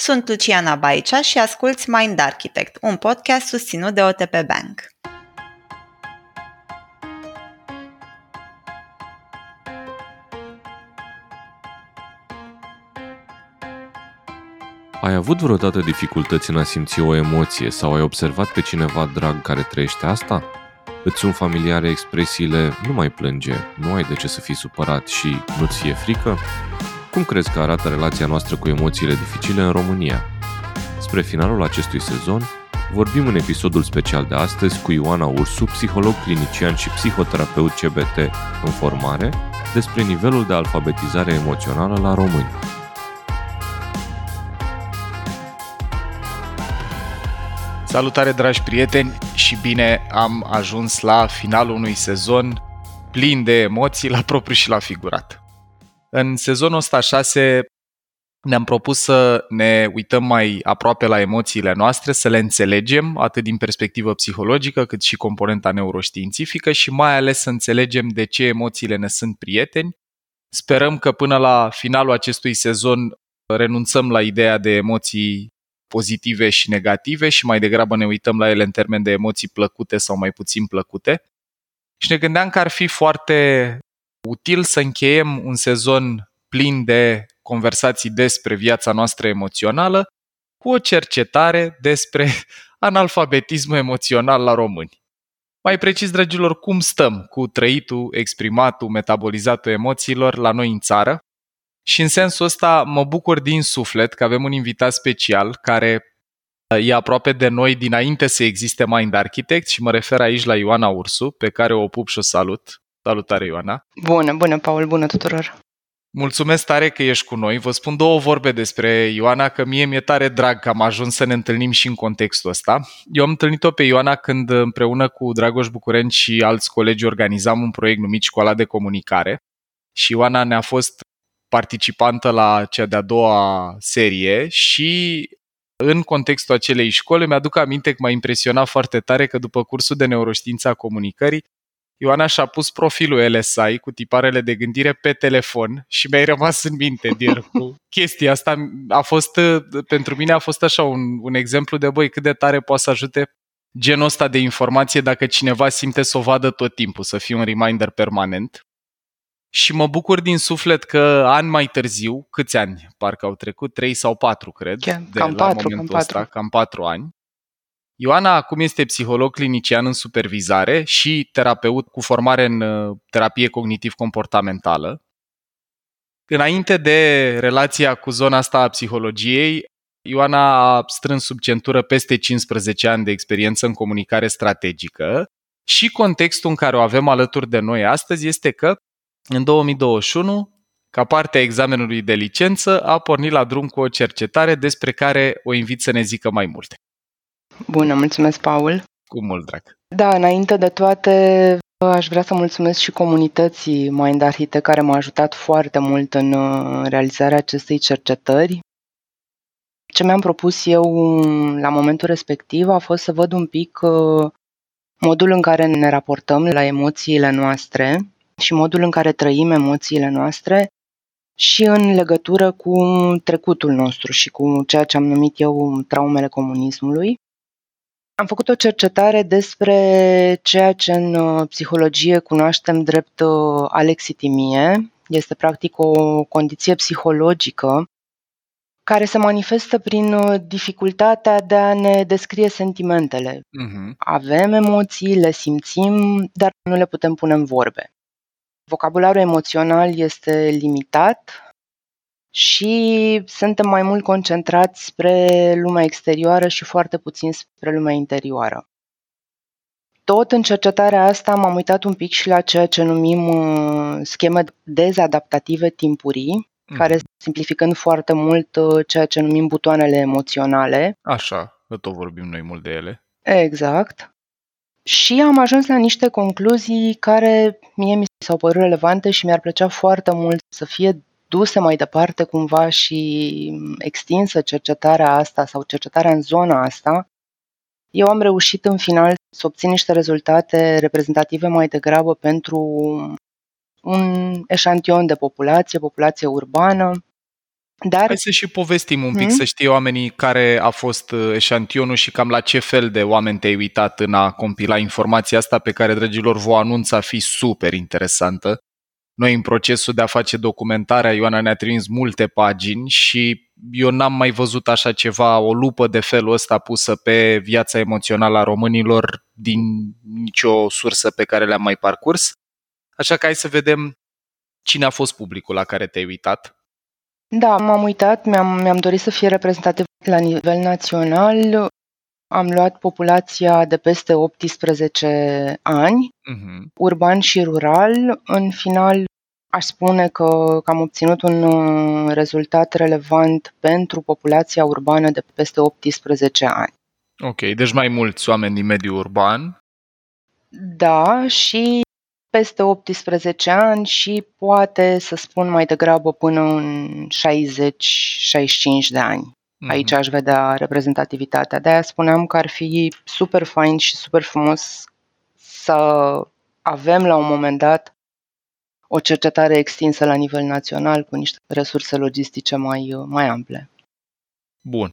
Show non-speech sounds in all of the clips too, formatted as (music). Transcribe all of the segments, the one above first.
Sunt Luciana Baicea și asculți Mind Architect, un podcast susținut de OTP Bank. Ai avut vreodată dificultăți în a simți o emoție sau ai observat pe cineva drag care trăiește asta? Îți sunt familiare expresiile nu mai plânge, nu ai de ce să fii supărat și nu-ți fie frică? Cum crezi că arată relația noastră cu emoțiile dificile în România? Spre finalul acestui sezon, vorbim în episodul special de astăzi cu Ioana Ursu, psiholog clinician și psihoterapeut CBT în formare, despre nivelul de alfabetizare emoțională la români. Salutare dragi prieteni și bine am ajuns la finalul unui sezon plin de emoții la propriu și la figurat. În sezonul ăsta 6 ne-am propus să ne uităm mai aproape la emoțiile noastre, să le înțelegem atât din perspectivă psihologică cât și componenta neuroștiințifică și mai ales să înțelegem de ce emoțiile ne sunt prieteni. Sperăm că până la finalul acestui sezon renunțăm la ideea de emoții pozitive și negative și mai degrabă ne uităm la ele în termen de emoții plăcute sau mai puțin plăcute. Și ne gândeam că ar fi foarte util să încheiem un sezon plin de conversații despre viața noastră emoțională cu o cercetare despre (laughs) analfabetismul emoțional la români. Mai precis, dragilor, cum stăm cu trăitul, exprimatul, metabolizatul emoțiilor la noi în țară și în sensul ăsta mă bucur din suflet că avem un invitat special care uh, e aproape de noi dinainte să existe Mind Architect și mă refer aici la Ioana Ursu, pe care o pup și o salut. Salutare, Ioana! Bună, bună, Paul, bună tuturor! Mulțumesc tare că ești cu noi. Vă spun două vorbe despre Ioana, că mie mi-e tare drag că am ajuns să ne întâlnim și în contextul ăsta. Eu am întâlnit-o pe Ioana când împreună cu Dragoș Bucureni și alți colegi organizam un proiect numit Școala de Comunicare și Ioana ne-a fost participantă la cea de-a doua serie și în contextul acelei școli mi-aduc aminte că m-a impresionat foarte tare că după cursul de neuroștiința comunicării Ioana și-a pus profilul LSI cu tiparele de gândire pe telefon și mi-ai rămas în minte dir, cu (laughs) chestia asta. A fost, pentru mine a fost așa un, un exemplu de, băi, cât de tare poate să ajute genul ăsta de informație dacă cineva simte să o vadă tot timpul, să fie un reminder permanent. Și mă bucur din suflet că ani mai târziu, câți ani parcă au trecut, trei sau patru, cred, Chiar, de cam la patru, momentul cam ăsta, cam patru ani. Ioana acum este psiholog clinician în supervizare și terapeut cu formare în uh, terapie cognitiv-comportamentală. Înainte de relația cu zona asta a psihologiei, Ioana a strâns sub centură peste 15 ani de experiență în comunicare strategică și contextul în care o avem alături de noi astăzi este că în 2021, ca parte a examenului de licență, a pornit la drum cu o cercetare despre care o invit să ne zică mai multe. Bună, mulțumesc, Paul. Cu mult drag. Da, înainte de toate, aș vrea să mulțumesc și comunității Mind Architect care m-a ajutat foarte mult în uh, realizarea acestei cercetări. Ce mi-am propus eu la momentul respectiv a fost să văd un pic uh, modul în care ne raportăm la emoțiile noastre și modul în care trăim emoțiile noastre și în legătură cu trecutul nostru și cu ceea ce am numit eu traumele comunismului. Am făcut o cercetare despre ceea ce în uh, psihologie cunoaștem drept uh, alexitimie. Este practic o condiție psihologică care se manifestă prin uh, dificultatea de a ne descrie sentimentele. Uh-huh. Avem emoții, le simțim, dar nu le putem pune în vorbe. Vocabularul emoțional este limitat și suntem mai mult concentrați spre lumea exterioară și foarte puțin spre lumea interioară. Tot în cercetarea asta m-am uitat un pic și la ceea ce numim uh, scheme dezadaptative timpurii, mm. care simplificând foarte mult uh, ceea ce numim butoanele emoționale. Așa, tot vorbim noi mult de ele. Exact. Și am ajuns la niște concluzii care mie mi s-au părut relevante și mi-ar plăcea foarte mult să fie duse mai departe cumva și extinsă cercetarea asta sau cercetarea în zona asta, eu am reușit în final să obțin niște rezultate reprezentative mai degrabă pentru un eșantion de populație, populație urbană, Dar... Hai să și povestim un pic, hmm? să știe oamenii care a fost uh, eșantionul și cam la ce fel de oameni te-ai uitat în a compila informația asta pe care, dragilor, vă anunț a fi super interesantă. Noi, în procesul de a face documentarea, Ioana ne-a trimis multe pagini și eu n-am mai văzut așa ceva, o lupă de felul ăsta pusă pe viața emoțională a românilor din nicio sursă pe care le-am mai parcurs. Așa că hai să vedem cine a fost publicul la care te-ai uitat da, m-am uitat, mi-am, mi-am dorit să fie reprezentativ la nivel național. Am luat populația de peste 18 ani, uh-huh. urban și rural. În final, aș spune că, că am obținut un uh, rezultat relevant pentru populația urbană de peste 18 ani. Ok, deci mai mulți oameni din mediul urban. Da, și peste 18 ani și poate să spun mai degrabă până în 60-65 de ani. Mm-hmm. Aici aș vedea reprezentativitatea. De-aia spuneam că ar fi super fain și super frumos să avem la un moment dat o cercetare extinsă la nivel național cu niște resurse logistice mai, mai ample. Bun.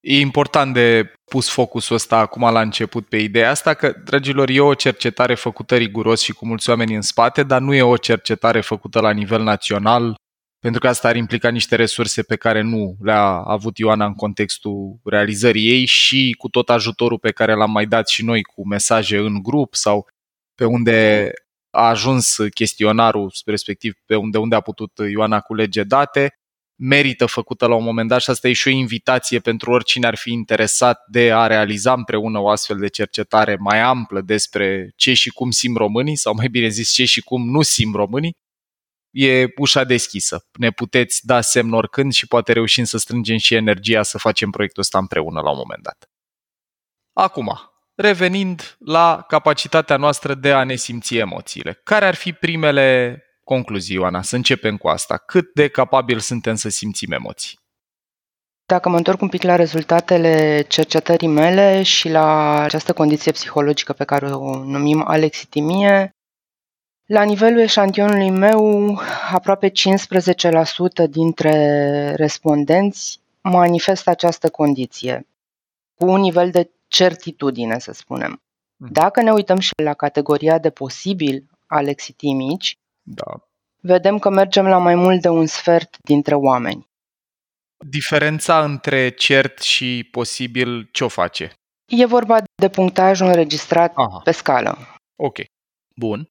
E important de pus focusul ăsta acum la început pe ideea asta că, dragilor, e o cercetare făcută riguros și cu mulți oameni în spate, dar nu e o cercetare făcută la nivel național, pentru că asta ar implica niște resurse pe care nu le-a avut Ioana în contextul realizării ei și cu tot ajutorul pe care l-am mai dat și noi cu mesaje în grup sau pe unde a ajuns chestionarul, respectiv pe unde, unde a putut Ioana culege date, merită făcută la un moment dat și asta e și o invitație pentru oricine ar fi interesat de a realiza împreună o astfel de cercetare mai amplă despre ce și cum simt românii, sau mai bine zis ce și cum nu simt românii, e ușa deschisă. Ne puteți da semn oricând și poate reușim să strângem și energia să facem proiectul ăsta împreună la un moment dat. Acum, revenind la capacitatea noastră de a ne simți emoțiile. Care ar fi primele Concluzii, Ioana, să începem cu asta. Cât de capabil suntem să simțim emoții? Dacă mă întorc un pic la rezultatele cercetării mele și la această condiție psihologică pe care o numim alexitimie, la nivelul eșantionului meu, aproape 15% dintre respondenți manifestă această condiție, cu un nivel de certitudine, să spunem. Mhm. Dacă ne uităm și la categoria de posibil alexitimici, da. Vedem că mergem la mai mult de un sfert dintre oameni. Diferența între cert și posibil ce o face? E vorba de punctajul înregistrat Aha. pe scală. Ok. Bun.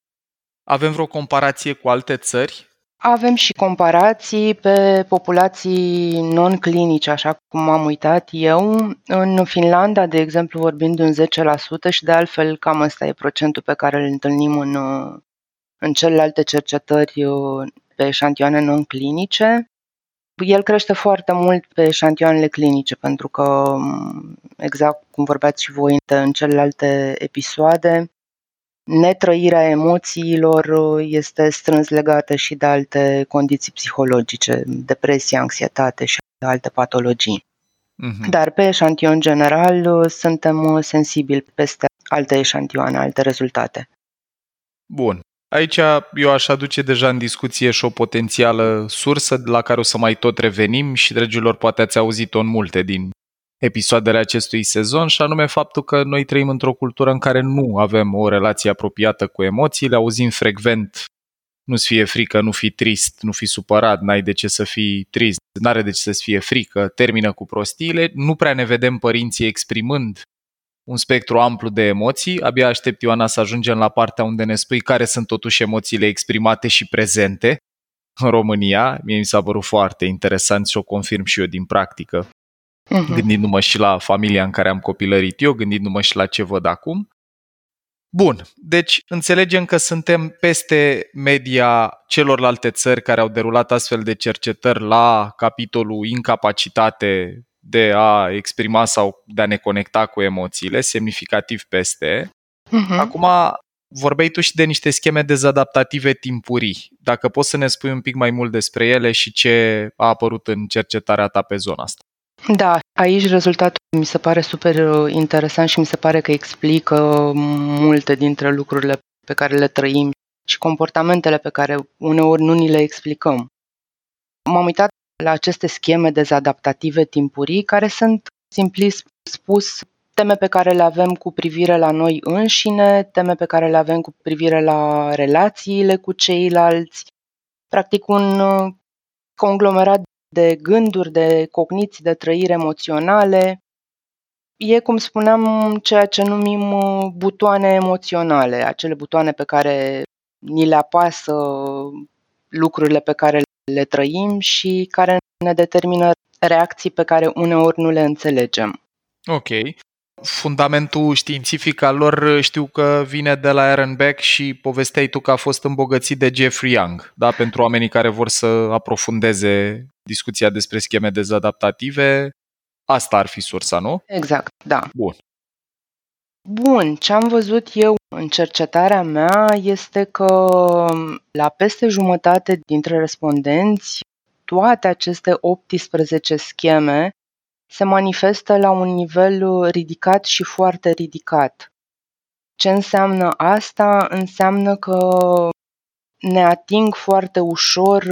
Avem vreo comparație cu alte țări? Avem și comparații pe populații non-clinice, așa cum am uitat eu. În Finlanda, de exemplu, vorbim de un 10% și de altfel cam ăsta e procentul pe care îl întâlnim în, în celelalte cercetări uh, pe eșantioane non-clinice. El crește foarte mult pe eșantioanele clinice, pentru că, um, exact cum vorbeați și voi în celelalte episoade, netrăirea emoțiilor uh, este strâns legată și de alte condiții psihologice, depresie, anxietate și alte patologii. Uh-huh. Dar pe eșantion general uh, suntem sensibili peste alte eșantioane, alte rezultate. Bun. Aici eu aș aduce deja în discuție și o potențială sursă la care o să mai tot revenim și, dragilor, poate ați auzit-o în multe din episoadele acestui sezon și anume faptul că noi trăim într-o cultură în care nu avem o relație apropiată cu emoțiile, auzim frecvent nu-ți fie frică, nu fi trist, nu fi supărat, n-ai de ce să fii trist, n-are de ce să-ți fie frică, termină cu prostiile, nu prea ne vedem părinții exprimând un spectru amplu de emoții. Abia aștept, Ioana, să ajungem la partea unde ne spui care sunt totuși emoțiile exprimate și prezente în România. Mie mi s-a părut foarte interesant și o confirm și eu din practică, uh-huh. gândindu-mă și la familia în care am copilărit eu, gândindu-mă și la ce văd acum. Bun, deci înțelegem că suntem peste media celorlalte țări care au derulat astfel de cercetări la capitolul incapacitate de a exprima sau de a ne conecta cu emoțiile, semnificativ peste. Uh-huh. Acum, vorbeai tu și de niște scheme dezadaptative timpurii. Dacă poți să ne spui un pic mai mult despre ele și ce a apărut în cercetarea ta pe zona asta. Da, aici rezultatul mi se pare super uh, interesant și mi se pare că explică multe dintre lucrurile pe care le trăim și comportamentele pe care uneori nu ni le explicăm. M-am uitat la aceste scheme dezadaptative timpurii, care sunt, simpli spus, teme pe care le avem cu privire la noi înșine, teme pe care le avem cu privire la relațiile cu ceilalți, practic un uh, conglomerat de gânduri, de cogniții, de trăiri emoționale. E, cum spuneam, ceea ce numim uh, butoane emoționale, acele butoane pe care ni le apasă lucrurile pe care le trăim și care ne determină reacții pe care uneori nu le înțelegem. Ok. Fundamentul științific al lor știu că vine de la Aaron Beck și povesteai tu că a fost îmbogățit de Jeffrey Young, da? pentru oamenii care vor să aprofundeze discuția despre scheme dezadaptative. Asta ar fi sursa, nu? Exact, da. Bun. Bun, ce am văzut eu în cercetarea mea este că la peste jumătate dintre respondenți, toate aceste 18 scheme se manifestă la un nivel ridicat și foarte ridicat. Ce înseamnă asta? Înseamnă că ne ating foarte ușor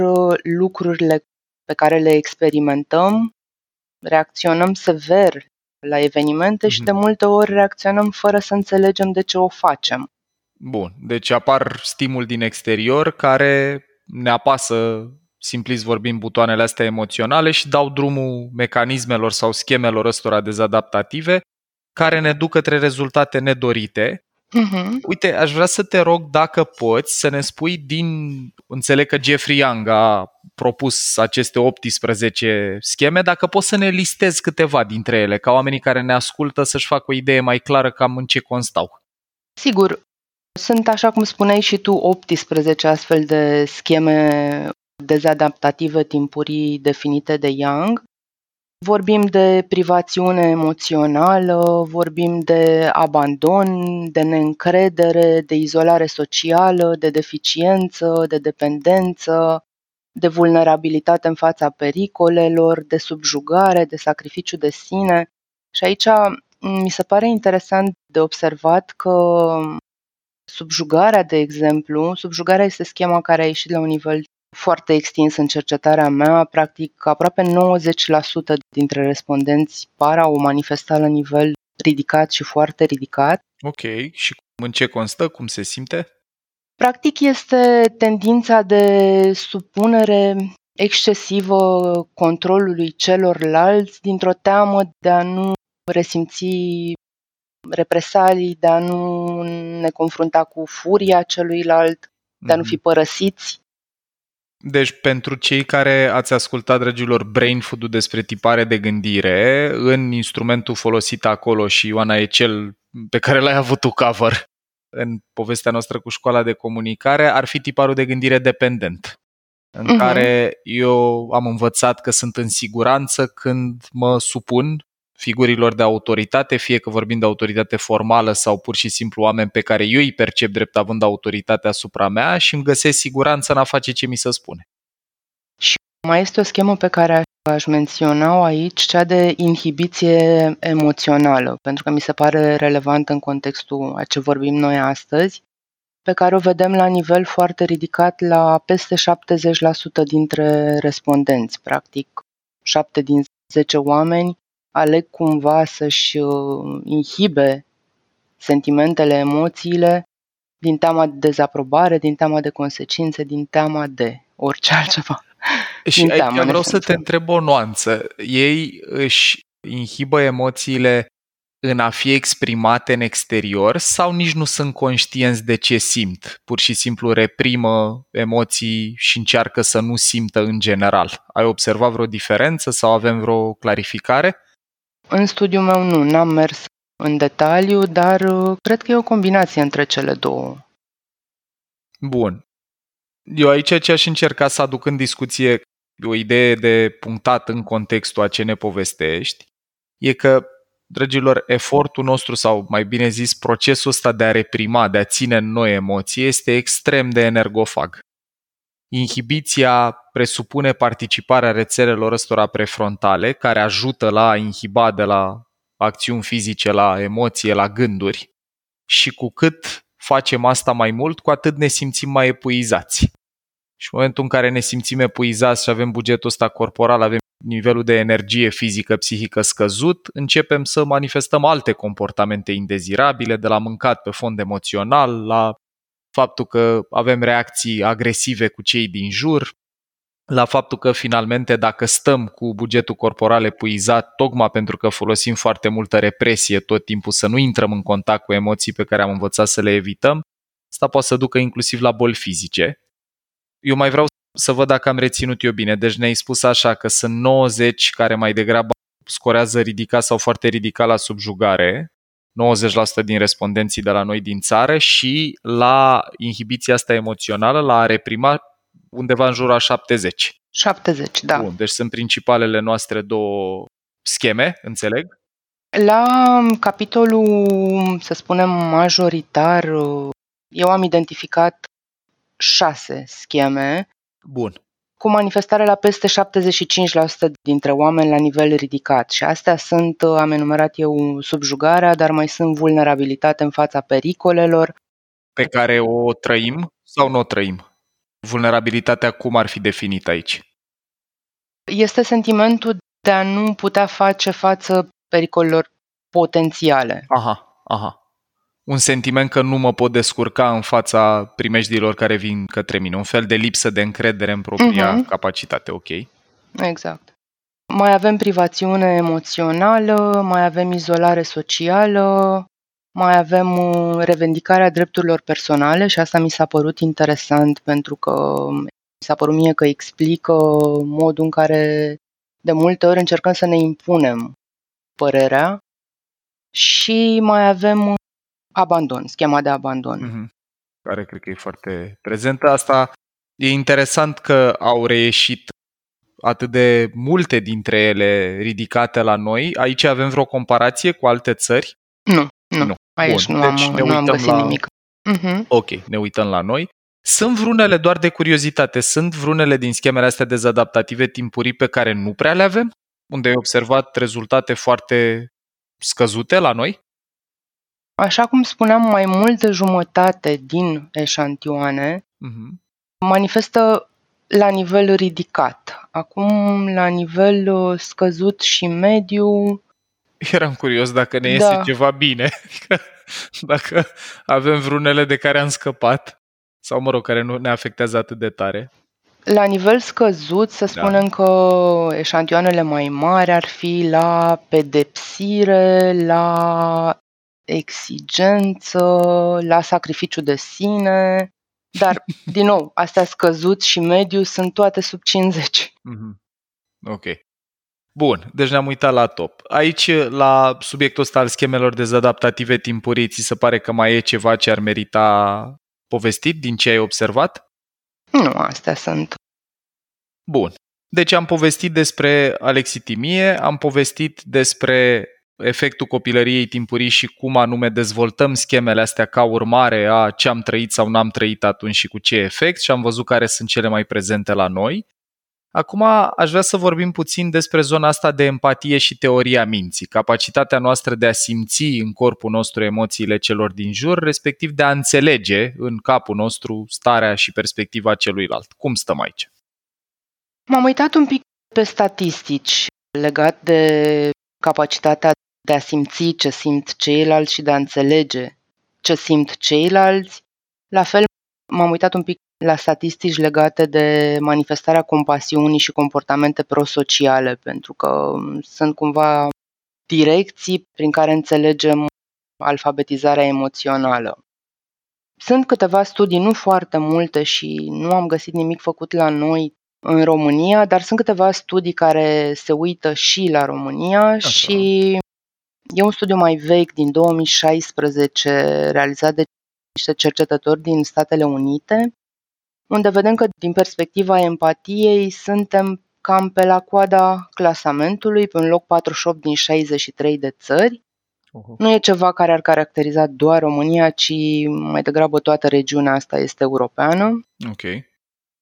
lucrurile pe care le experimentăm, reacționăm sever la evenimente mm-hmm. și de mhm. multe ori reacționăm fără să înțelegem de ce o facem. Bun, deci apar stimul din exterior care ne apasă, simplist vorbind, butoanele astea emoționale și dau drumul mecanismelor sau schemelor ăstora dezadaptative care ne duc către rezultate nedorite. Uh-huh. Uite, aș vrea să te rog dacă poți să ne spui din... Înțeleg că Jeffrey Young a propus aceste 18 scheme, dacă poți să ne listezi câteva dintre ele, ca oamenii care ne ascultă să-și facă o idee mai clară cam în ce constau. Sigur, sunt, așa cum spuneai și tu, 18 astfel de scheme dezadaptative timpurii definite de Young. Vorbim de privațiune emoțională, vorbim de abandon, de neîncredere, de izolare socială, de deficiență, de dependență, de vulnerabilitate în fața pericolelor, de subjugare, de sacrificiu de sine. Și aici mi se pare interesant de observat că subjugarea, de exemplu, subjugarea este schema care a ieșit la un nivel foarte extins în cercetarea mea. Practic, aproape 90% dintre respondenți par au manifestat la nivel ridicat și foarte ridicat. Ok, și în ce constă? Cum se simte? Practic este tendința de supunere excesivă controlului celorlalți dintr-o teamă de a nu resimți represalii, de a nu ne confrunta cu furia celuilalt, de a nu mhm. fi părăsiți. Deci, pentru cei care ați ascultat, dragilor, Brain Food-ul despre tipare de gândire, în instrumentul folosit acolo și Ioana e cel pe care l-ai avut tu cover în povestea noastră cu școala de comunicare, ar fi tiparul de gândire dependent, în uh-huh. care eu am învățat că sunt în siguranță când mă supun figurilor de autoritate, fie că vorbim de autoritate formală sau pur și simplu oameni pe care eu îi percep drept având autoritate asupra mea și îmi găsesc siguranță în a face ce mi se spune. Și mai este o schemă pe care aș menționa aici, cea de inhibiție emoțională, pentru că mi se pare relevant în contextul a ce vorbim noi astăzi, pe care o vedem la nivel foarte ridicat la peste 70% dintre respondenți. Practic, 7 din 10 oameni aleg cumva să-și uh, inhibe sentimentele, emoțiile din teama de dezaprobare, din teama de consecințe, din teama de orice altceva. (laughs) Și aici teamă, vreau să te întreb o nuanță. Ei își inhibă emoțiile în a fi exprimate în exterior sau nici nu sunt conștienți de ce simt? Pur și simplu reprimă emoții și încearcă să nu simtă în general. Ai observat vreo diferență sau avem vreo clarificare? În studiul meu nu, n-am mers în detaliu, dar uh, cred că e o combinație între cele două. Bun. Eu aici ce aș încerca să aduc în discuție o idee de punctat în contextul a ce ne povestești, e că, dragilor, efortul nostru sau mai bine zis procesul ăsta de a reprima, de a ține în noi emoții este extrem de energofag. Inhibiția presupune participarea rețelelor ăstora prefrontale, care ajută la a inhiba de la acțiuni fizice, la emoție, la gânduri. Și cu cât facem asta mai mult, cu atât ne simțim mai epuizați. Și în momentul în care ne simțim epuizați și avem bugetul ăsta corporal, avem nivelul de energie fizică, psihică scăzut, începem să manifestăm alte comportamente indezirabile, de la mâncat pe fond emoțional, la faptul că avem reacții agresive cu cei din jur, la faptul că finalmente dacă stăm cu bugetul corporal epuizat, tocmai pentru că folosim foarte multă represie tot timpul să nu intrăm în contact cu emoții pe care am învățat să le evităm, asta poate să ducă inclusiv la boli fizice. Eu mai vreau să văd dacă am reținut eu bine. Deci ne-ai spus așa că sunt 90 care mai degrabă scorează ridicat sau foarte ridicat la subjugare, 90% din respondenții de la noi din țară și la inhibiția asta emoțională, la a reprima undeva în jur a 70. 70, da. Bun, deci sunt principalele noastre două scheme, înțeleg? La capitolul, să spunem, majoritar, eu am identificat șase scheme. Bun. Cu manifestare la peste 75% dintre oameni la nivel ridicat. Și astea sunt, am enumerat eu, subjugarea, dar mai sunt vulnerabilitate în fața pericolelor. Pe care o trăim sau nu o trăim? Vulnerabilitatea cum ar fi definită aici? Este sentimentul de a nu putea face față pericolelor potențiale. Aha, aha. Un sentiment că nu mă pot descurca în fața primejdilor care vin către mine. Un fel de lipsă de încredere în propria uh-huh. capacitate, ok? Exact. Mai avem privațiune emoțională, mai avem izolare socială, mai avem uh, revendicarea drepturilor personale și asta mi s-a părut interesant pentru că mi s-a părut mie că explică modul în care de multe ori încercăm să ne impunem părerea și mai avem uh, abandon, schema de abandon. Mm-hmm. Care cred că e foarte prezentă. Asta e interesant că au reieșit atât de multe dintre ele ridicate la noi. Aici avem vreo comparație cu alte țări? Nu, nu. nu. Aici Bun, nu, deci am, ne nu am găsit la... nimic. Uh-huh. Ok, ne uităm la noi. Sunt vrunele doar de curiozitate, sunt vrunele din schemele astea dezadaptative timpurii pe care nu prea le avem? Unde ai observat rezultate foarte scăzute la noi? Așa cum spuneam, mai mult de jumătate din eșantioane uh-huh. manifestă la nivel ridicat. Acum, la nivel uh, scăzut și mediu, Eram curios dacă ne iese da. ceva bine, (laughs) dacă avem vrunele de care am scăpat sau, mă rog, care nu ne afectează atât de tare. La nivel scăzut, să da. spunem da. că eșantioanele mai mari ar fi la pedepsire, la exigență, la sacrificiu de sine, dar, (laughs) din nou, astea scăzut și mediu sunt toate sub 50. Mm-hmm. Ok. Bun, deci ne-am uitat la top. Aici, la subiectul ăsta al schemelor dezadaptative timpurii, ți se pare că mai e ceva ce ar merita povestit din ce ai observat? Nu, astea sunt. Bun. Deci am povestit despre alexitimie, am povestit despre efectul copilăriei timpurii și cum anume dezvoltăm schemele astea ca urmare a ce am trăit sau n-am trăit atunci și cu ce efect și am văzut care sunt cele mai prezente la noi. Acum aș vrea să vorbim puțin despre zona asta de empatie și teoria minții, capacitatea noastră de a simți în corpul nostru emoțiile celor din jur, respectiv de a înțelege în capul nostru starea și perspectiva celuilalt. Cum stăm aici? M-am uitat un pic pe statistici legat de capacitatea de a simți ce simt ceilalți și de a înțelege ce simt ceilalți. La fel, m-am uitat un pic la statistici legate de manifestarea compasiunii și comportamente prosociale, pentru că sunt cumva direcții prin care înțelegem alfabetizarea emoțională. Sunt câteva studii, nu foarte multe și nu am găsit nimic făcut la noi în România, dar sunt câteva studii care se uită și la România Așa. și e un studiu mai vechi din 2016 realizat de niște cercetători din Statele Unite unde vedem că din perspectiva empatiei suntem cam pe la coada clasamentului, pe un loc 48 din 63 de țări. Uh-huh. Nu e ceva care ar caracteriza doar România, ci mai degrabă toată regiunea asta este europeană. Ok.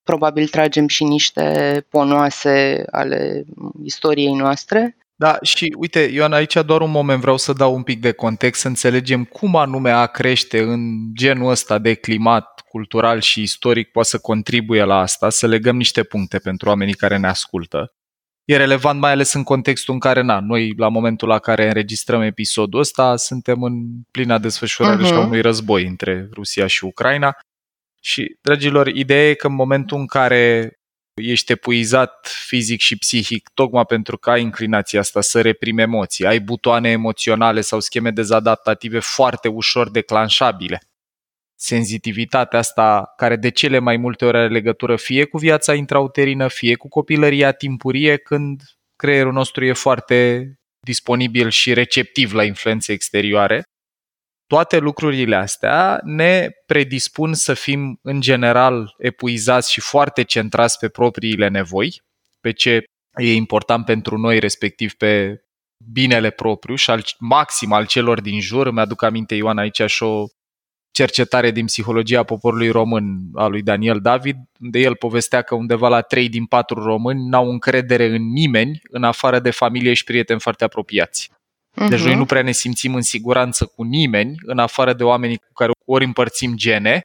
Probabil tragem și niște ponoase ale istoriei noastre. Da, și uite, Ioan, aici doar un moment vreau să dau un pic de context, să înțelegem cum anume a crește în genul ăsta de climat cultural și istoric poate să contribuie la asta, să legăm niște puncte pentru oamenii care ne ascultă. E relevant mai ales în contextul în care, na, noi la momentul la care înregistrăm episodul ăsta, suntem în plina desfășurare uh-huh. și a unui război între Rusia și Ucraina. Și, dragilor, ideea e că în momentul în care ești epuizat fizic și psihic, tocmai pentru că ai inclinația asta să reprimi emoții, ai butoane emoționale sau scheme dezadaptative foarte ușor declanșabile. Senzitivitatea asta, care de cele mai multe ori are legătură fie cu viața intrauterină, fie cu copilăria timpurie, când creierul nostru e foarte disponibil și receptiv la influențe exterioare, toate lucrurile astea ne predispun să fim în general epuizați și foarte centrați pe propriile nevoi, pe ce e important pentru noi, respectiv pe binele propriu și al, maxim al celor din jur. Mi-aduc aminte, Ioan, aici și o cercetare din psihologia poporului român a lui Daniel David, unde el povestea că undeva la 3 din 4 români n-au încredere în nimeni în afară de familie și prieteni foarte apropiați. Uh-huh. Deci noi mhm. nu prea ne simțim în siguranță cu nimeni, în afară de oamenii cu care ori împărțim gene,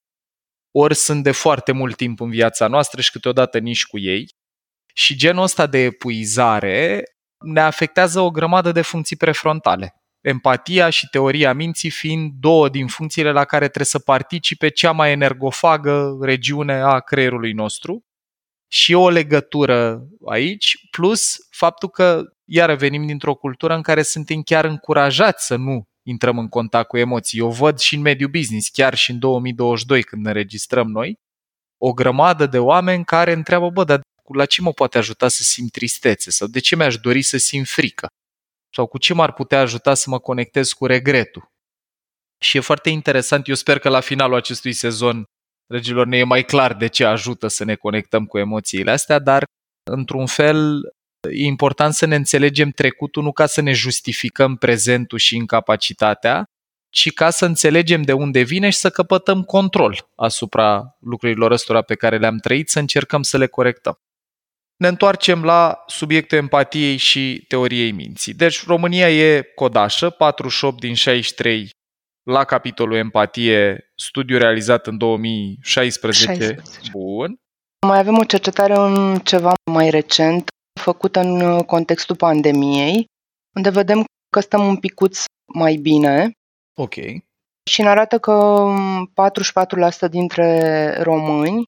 ori sunt de foarte mult timp în viața noastră și câteodată nici cu ei. Și genul ăsta de epuizare ne afectează o grămadă de funcții prefrontale. Empatia și teoria minții fiind două din funcțiile la care trebuie să participe cea mai energofagă regiune a creierului nostru și o legătură aici, plus faptul că iar venim dintr-o cultură în care suntem chiar încurajați să nu intrăm în contact cu emoții. Eu văd și în mediul business, chiar și în 2022 când ne registrăm noi, o grămadă de oameni care întreabă, bă, dar la ce mă poate ajuta să simt tristețe? Sau de ce mi-aș dori să simt frică? Sau cu ce m-ar putea ajuta să mă conectez cu regretul? Și e foarte interesant, eu sper că la finalul acestui sezon, regilor, ne e mai clar de ce ajută să ne conectăm cu emoțiile astea, dar într-un fel E important să ne înțelegem trecutul nu ca să ne justificăm prezentul și incapacitatea, ci ca să înțelegem de unde vine și să căpătăm control asupra lucrurilor ăstora pe care le-am trăit, să încercăm să le corectăm. Ne întoarcem la subiectul empatiei și teoriei minții. Deci România e codașă, 48 din 63 la capitolul empatie, studiu realizat în 2016. 16. Bun. Mai avem o cercetare în ceva mai recent, făcută în uh, contextul pandemiei, unde vedem că stăm un picuț mai bine. Ok. Și ne arată că 44% um, dintre români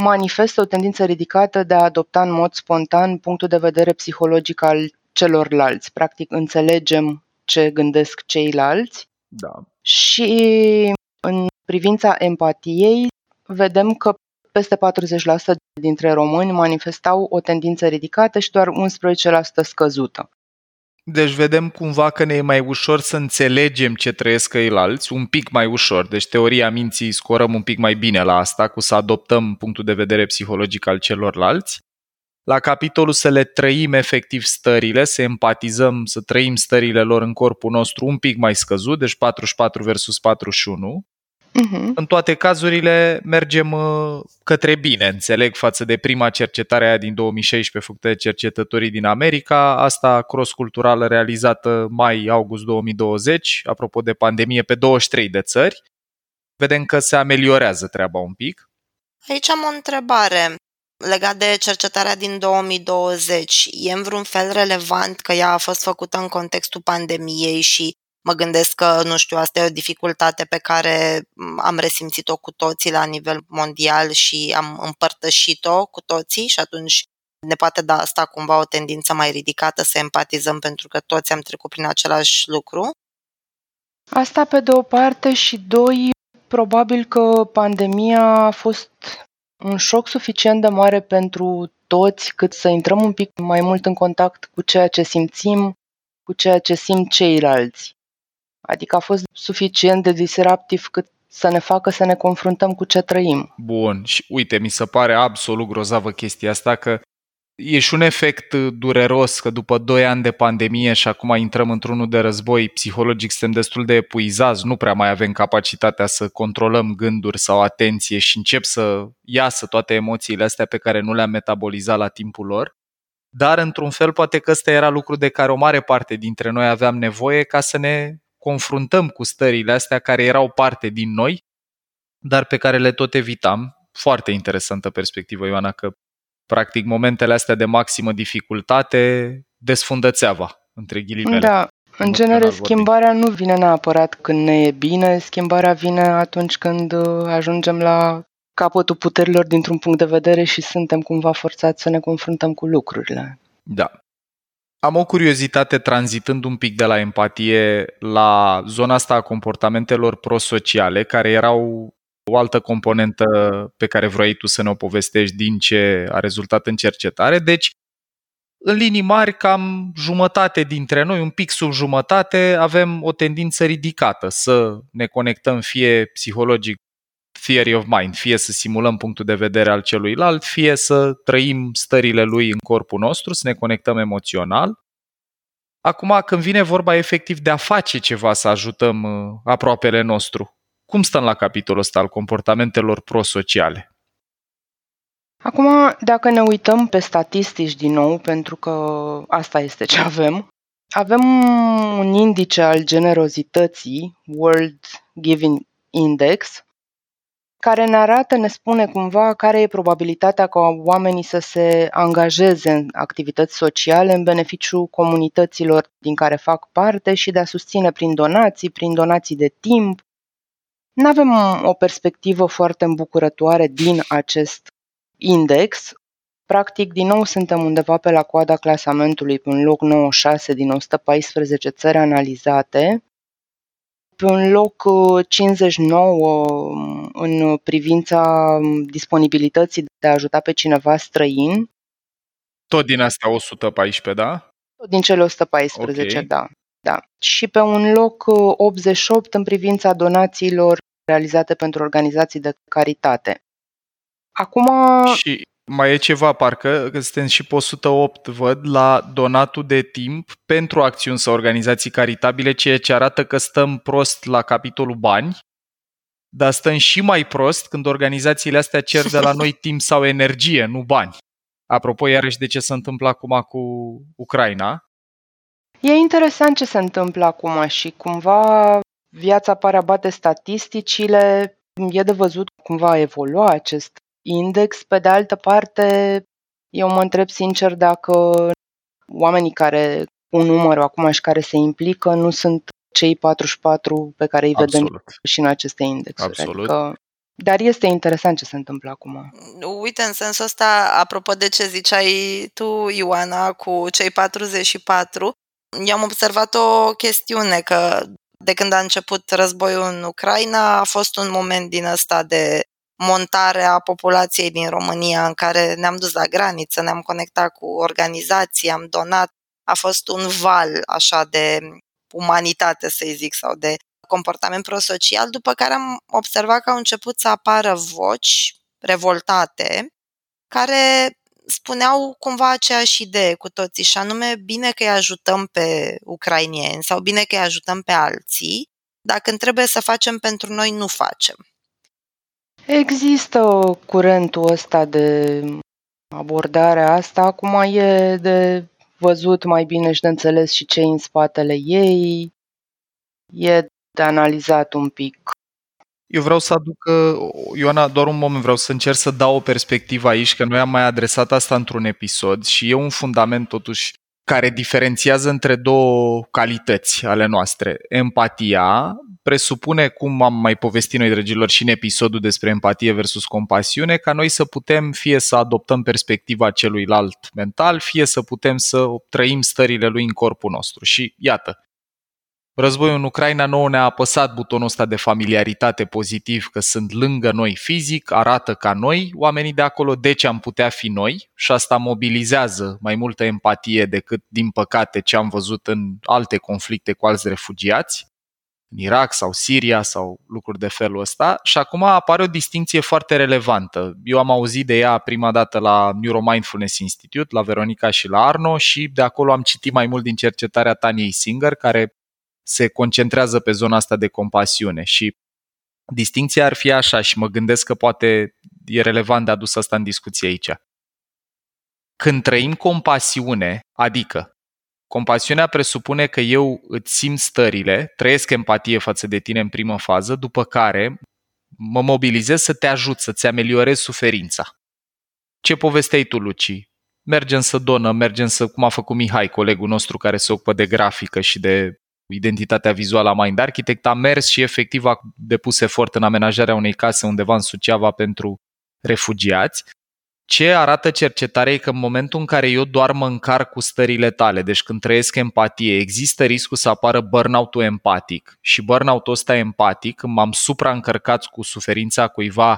manifestă o tendință ridicată de a adopta în mod spontan punctul de vedere psihologic al celorlalți. Practic, înțelegem ce gândesc ceilalți. Da. Și în privința empatiei, vedem că peste 40% dintre români manifestau o tendință ridicată și doar 11% scăzută. Deci vedem cumva că ne e mai ușor să înțelegem ce trăiesc ceilalți, un pic mai ușor. Deci teoria minții scorăm un pic mai bine la asta, cu să adoptăm punctul de vedere psihologic al celorlalți. La capitolul să le trăim efectiv stările, să empatizăm, să trăim stările lor în corpul nostru un pic mai scăzut, deci 44 versus 41. Uh-huh. În toate cazurile mergem uh, către bine, înțeleg, față de prima cercetare aia din 2016 făcută de cercetătorii din America, asta cross-culturală realizată mai-august 2020, apropo de pandemie, pe 23 de țări. Vedem că se ameliorează treaba un pic. Aici am o întrebare legat de cercetarea din 2020. E în vreun fel relevant că ea a fost făcută în contextul pandemiei și mă gândesc că, nu știu, asta e o dificultate pe care am resimțit-o cu toții la nivel mondial și am împărtășit-o cu toții și atunci ne poate da asta cumva o tendință mai ridicată să empatizăm pentru că toți am trecut prin același lucru? Asta pe de o parte și doi, probabil că pandemia a fost un șoc suficient de mare pentru toți cât să intrăm un pic mai mult în contact cu ceea ce simțim, cu ceea ce simt ceilalți. Adică a fost suficient de disruptiv cât să ne facă să ne confruntăm cu ce trăim. Bun, și uite, mi se pare absolut grozavă chestia asta că e și un efect dureros că după 2 ani de pandemie și acum intrăm într-unul de război, psihologic suntem destul de epuizați, nu prea mai avem capacitatea să controlăm gânduri sau atenție și încep să iasă toate emoțiile astea pe care nu le-am metabolizat la timpul lor. dar într-un fel poate că ăsta era lucru de care o mare parte dintre noi aveam nevoie ca să ne confruntăm cu stările astea care erau parte din noi, dar pe care le tot evitam. Foarte interesantă perspectivă, Ioana, că practic momentele astea de maximă dificultate desfundă țeava, între ghilimele. Da, în genere, schimbarea nu vine neapărat când ne e bine, schimbarea vine atunci când uh, ajungem la capătul puterilor dintr-un punct de vedere și suntem cumva forțați să ne confruntăm cu lucrurile. Da. Am o curiozitate tranzitând un pic de la empatie la zona asta a comportamentelor prosociale, care erau o altă componentă pe care vrei tu să ne o povestești din ce a rezultat în cercetare. Deci, în linii mari, cam jumătate dintre noi, un pic sub jumătate, avem o tendință ridicată să ne conectăm fie psihologic theory of mind, fie să simulăm punctul de vedere al celuilalt, fie să trăim stările lui în corpul nostru, să ne conectăm emoțional. Acum, când vine vorba efectiv de a face ceva să ajutăm uh, aproapele nostru, cum stăm la capitolul ăsta al comportamentelor prosociale? Acum, dacă ne uităm pe statistici din nou, pentru că asta este ce avem, avem un indice al generozității, World Giving Index, care ne arată, ne spune cumva care e probabilitatea ca oamenii să se angajeze în activități sociale în beneficiu comunităților din care fac parte și de a susține prin donații, prin donații de timp. Nu avem o perspectivă foarte îmbucurătoare din acest index. Practic, din nou suntem undeva pe la coada clasamentului, pe un loc 96 din 114 țări analizate pe un loc 59 uh, în privința disponibilității de a ajuta pe cineva străin. Tot din astea 114, da? Tot din cele 114, okay. da. da. Și pe un loc 88 uh, în privința donațiilor realizate pentru organizații de caritate. Acum... Și mai e ceva, parcă, că suntem și pe 108, văd, la donatul de timp pentru acțiuni sau organizații caritabile, ceea ce arată că stăm prost la capitolul bani, dar stăm și mai prost când organizațiile astea cer de la noi timp sau energie, nu bani. Apropo, iarăși de ce se întâmplă acum cu Ucraina. E interesant ce se întâmplă acum și cumva viața pare a bate statisticile. E de văzut cum va evolua acest index. Pe de altă parte, eu mă întreb sincer dacă oamenii care un număr acum și care se implică nu sunt cei 44 pe care îi vedem Absolut. și în aceste indexuri. Absolut. Adică, dar este interesant ce se întâmplă acum. Uite, în sensul ăsta, apropo de ce ziceai tu, Ioana, cu cei 44, eu am observat o chestiune, că de când a început războiul în Ucraina, a fost un moment din ăsta de montare a populației din România în care ne-am dus la graniță, ne-am conectat cu organizații, am donat. A fost un val așa de umanitate, să-i zic, sau de comportament prosocial, după care am observat că au început să apară voci revoltate care spuneau cumva aceeași idee cu toții și anume bine că îi ajutăm pe ucrainieni sau bine că îi ajutăm pe alții, dar când trebuie să facem pentru noi, nu facem. Există curentul ăsta de abordarea asta, acum e de văzut mai bine și de înțeles și ce în spatele ei, e de analizat un pic. Eu vreau să aduc, Ioana, doar un moment, vreau să încerc să dau o perspectivă aici, că noi am mai adresat asta într-un episod și e un fundament totuși care diferențiază între două calități ale noastre. Empatia presupune, cum am mai povestit noi, dragilor, și în episodul despre empatie versus compasiune, ca noi să putem fie să adoptăm perspectiva celuilalt mental, fie să putem să trăim stările lui în corpul nostru. Și iată, Războiul în Ucraina nouă ne-a apăsat butonul ăsta de familiaritate pozitiv, că sunt lângă noi fizic, arată ca noi oamenii de acolo, deci am putea fi noi și asta mobilizează mai multă empatie decât, din păcate, ce am văzut în alte conflicte cu alți refugiați, în Irak sau Siria sau lucruri de felul ăsta. Și acum apare o distinție foarte relevantă. Eu am auzit de ea prima dată la Neuromindfulness Institute, la Veronica și la Arno și de acolo am citit mai mult din cercetarea Taniei Singer, care se concentrează pe zona asta de compasiune și distinția ar fi așa și mă gândesc că poate e relevant de adus asta în discuție aici. când trăim compasiune, adică compasiunea presupune că eu îți simt stările, trăiesc empatie față de tine în primă fază, după care mă mobilizez să te ajut, să-ți ameliorez suferința. Ce povesteai tu, Luci? Mergem să donă, mergem să, cum a făcut Mihai, colegul nostru care se ocupă de grafică și de identitatea vizuală a Mind Architect, a mers și efectiv a depus efort în amenajarea unei case undeva în Suceava pentru refugiați. Ce arată cercetarea e că în momentul în care eu doar mă încarc cu stările tale, deci când trăiesc empatie, există riscul să apară burnout-ul empatic. Și burnout-ul ăsta empatic, când m-am supraîncărcat cu suferința cuiva,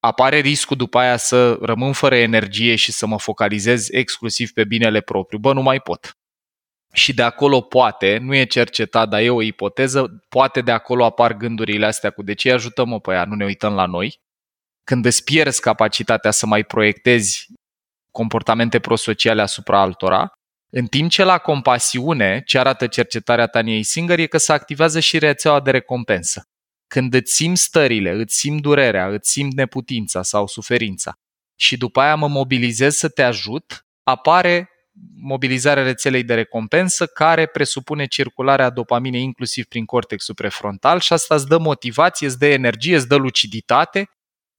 apare riscul după aia să rămân fără energie și să mă focalizez exclusiv pe binele propriu. Bă, nu mai pot. Și de acolo poate, nu e cercetat, dar e o ipoteză, poate de acolo apar gândurile astea cu de ce ajutăm-o pe ea, nu ne uităm la noi când îți pierzi capacitatea să mai proiectezi comportamente prosociale asupra altora, în timp ce la compasiune, ce arată cercetarea Taniei Singer, e că se activează și rețeaua de recompensă. Când îți simți stările, îți simți durerea, îți simți neputința sau suferința și după aia mă mobilizez să te ajut, apare mobilizarea rețelei de recompensă care presupune circularea dopaminei inclusiv prin cortexul prefrontal și asta îți dă motivație, îți dă energie, îți dă luciditate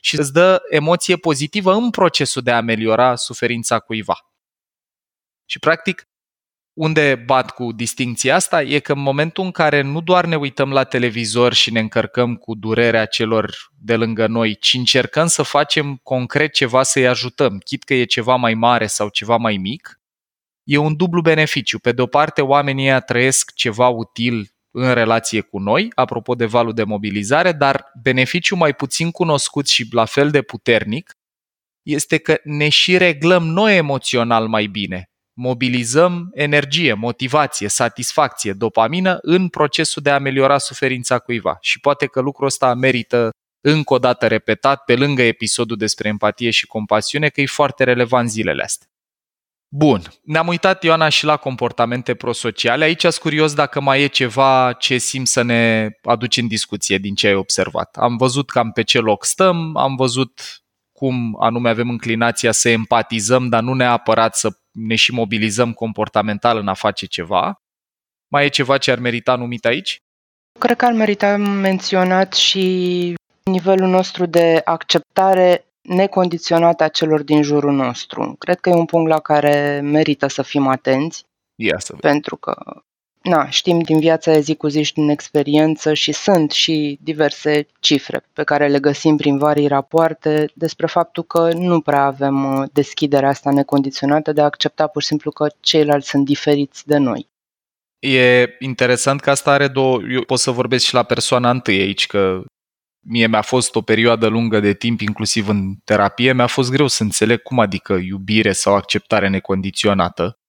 și îți dă emoție pozitivă în procesul de a ameliora suferința cuiva. Și practic, unde bat cu distinția asta e că în momentul în care nu doar ne uităm la televizor și ne încărcăm cu durerea celor de lângă noi, ci încercăm să facem concret ceva să-i ajutăm, chit că e ceva mai mare sau ceva mai mic, e un dublu beneficiu. Pe de o parte, oamenii ăia trăiesc ceva util în relație cu noi, apropo de valul de mobilizare, dar beneficiul mai puțin cunoscut și la fel de puternic este că ne și reglăm noi emoțional mai bine. Mobilizăm energie, motivație, satisfacție, dopamină în procesul de a ameliora suferința cuiva. Și poate că lucrul ăsta merită încă o dată repetat pe lângă episodul despre empatie și compasiune, că e foarte relevant zilele astea. Bun, ne-am uitat, Ioana, și la comportamente prosociale. Aici sunt curios dacă mai e ceva ce simt să ne aduci în discuție din ce ai observat. Am văzut cam pe ce loc stăm, am văzut cum anume avem înclinația să empatizăm, dar nu neapărat să ne și mobilizăm comportamental în a face ceva. Mai e ceva ce ar merita numit aici? Cred că ar merita menționat și nivelul nostru de acceptare necondiționată a celor din jurul nostru. Cred că e un punct la care merită să fim atenți. Ia să pentru că na, știm din viața de zi cu zi și din experiență și sunt și diverse cifre pe care le găsim prin varii rapoarte despre faptul că nu prea avem uh, deschiderea asta necondiționată de a accepta pur și simplu că ceilalți sunt diferiți de noi. E interesant că asta are două... Eu pot să vorbesc și la persoana întâi aici, că mie mi-a fost o perioadă lungă de timp, inclusiv în terapie, mi-a fost greu să înțeleg cum adică iubire sau acceptare necondiționată.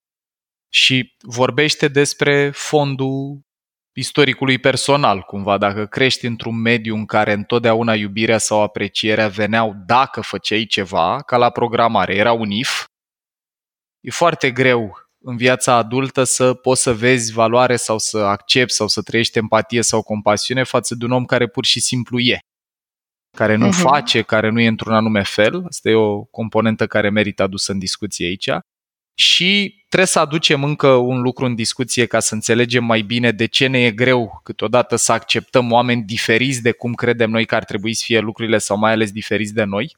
Și vorbește despre fondul istoricului personal, cumva. Dacă crești într-un mediu în care întotdeauna iubirea sau aprecierea veneau dacă făceai ceva, ca la programare, era un if, e foarte greu în viața adultă să poți să vezi valoare sau să accepti sau să trăiești empatie sau compasiune față de un om care pur și simplu e care nu uh-huh. face, care nu e într-un anume fel. Asta e o componentă care merită adusă în discuție aici. Și trebuie să aducem încă un lucru în discuție ca să înțelegem mai bine de ce ne e greu câteodată să acceptăm oameni diferiți de cum credem noi că ar trebui să fie lucrurile sau mai ales diferiți de noi.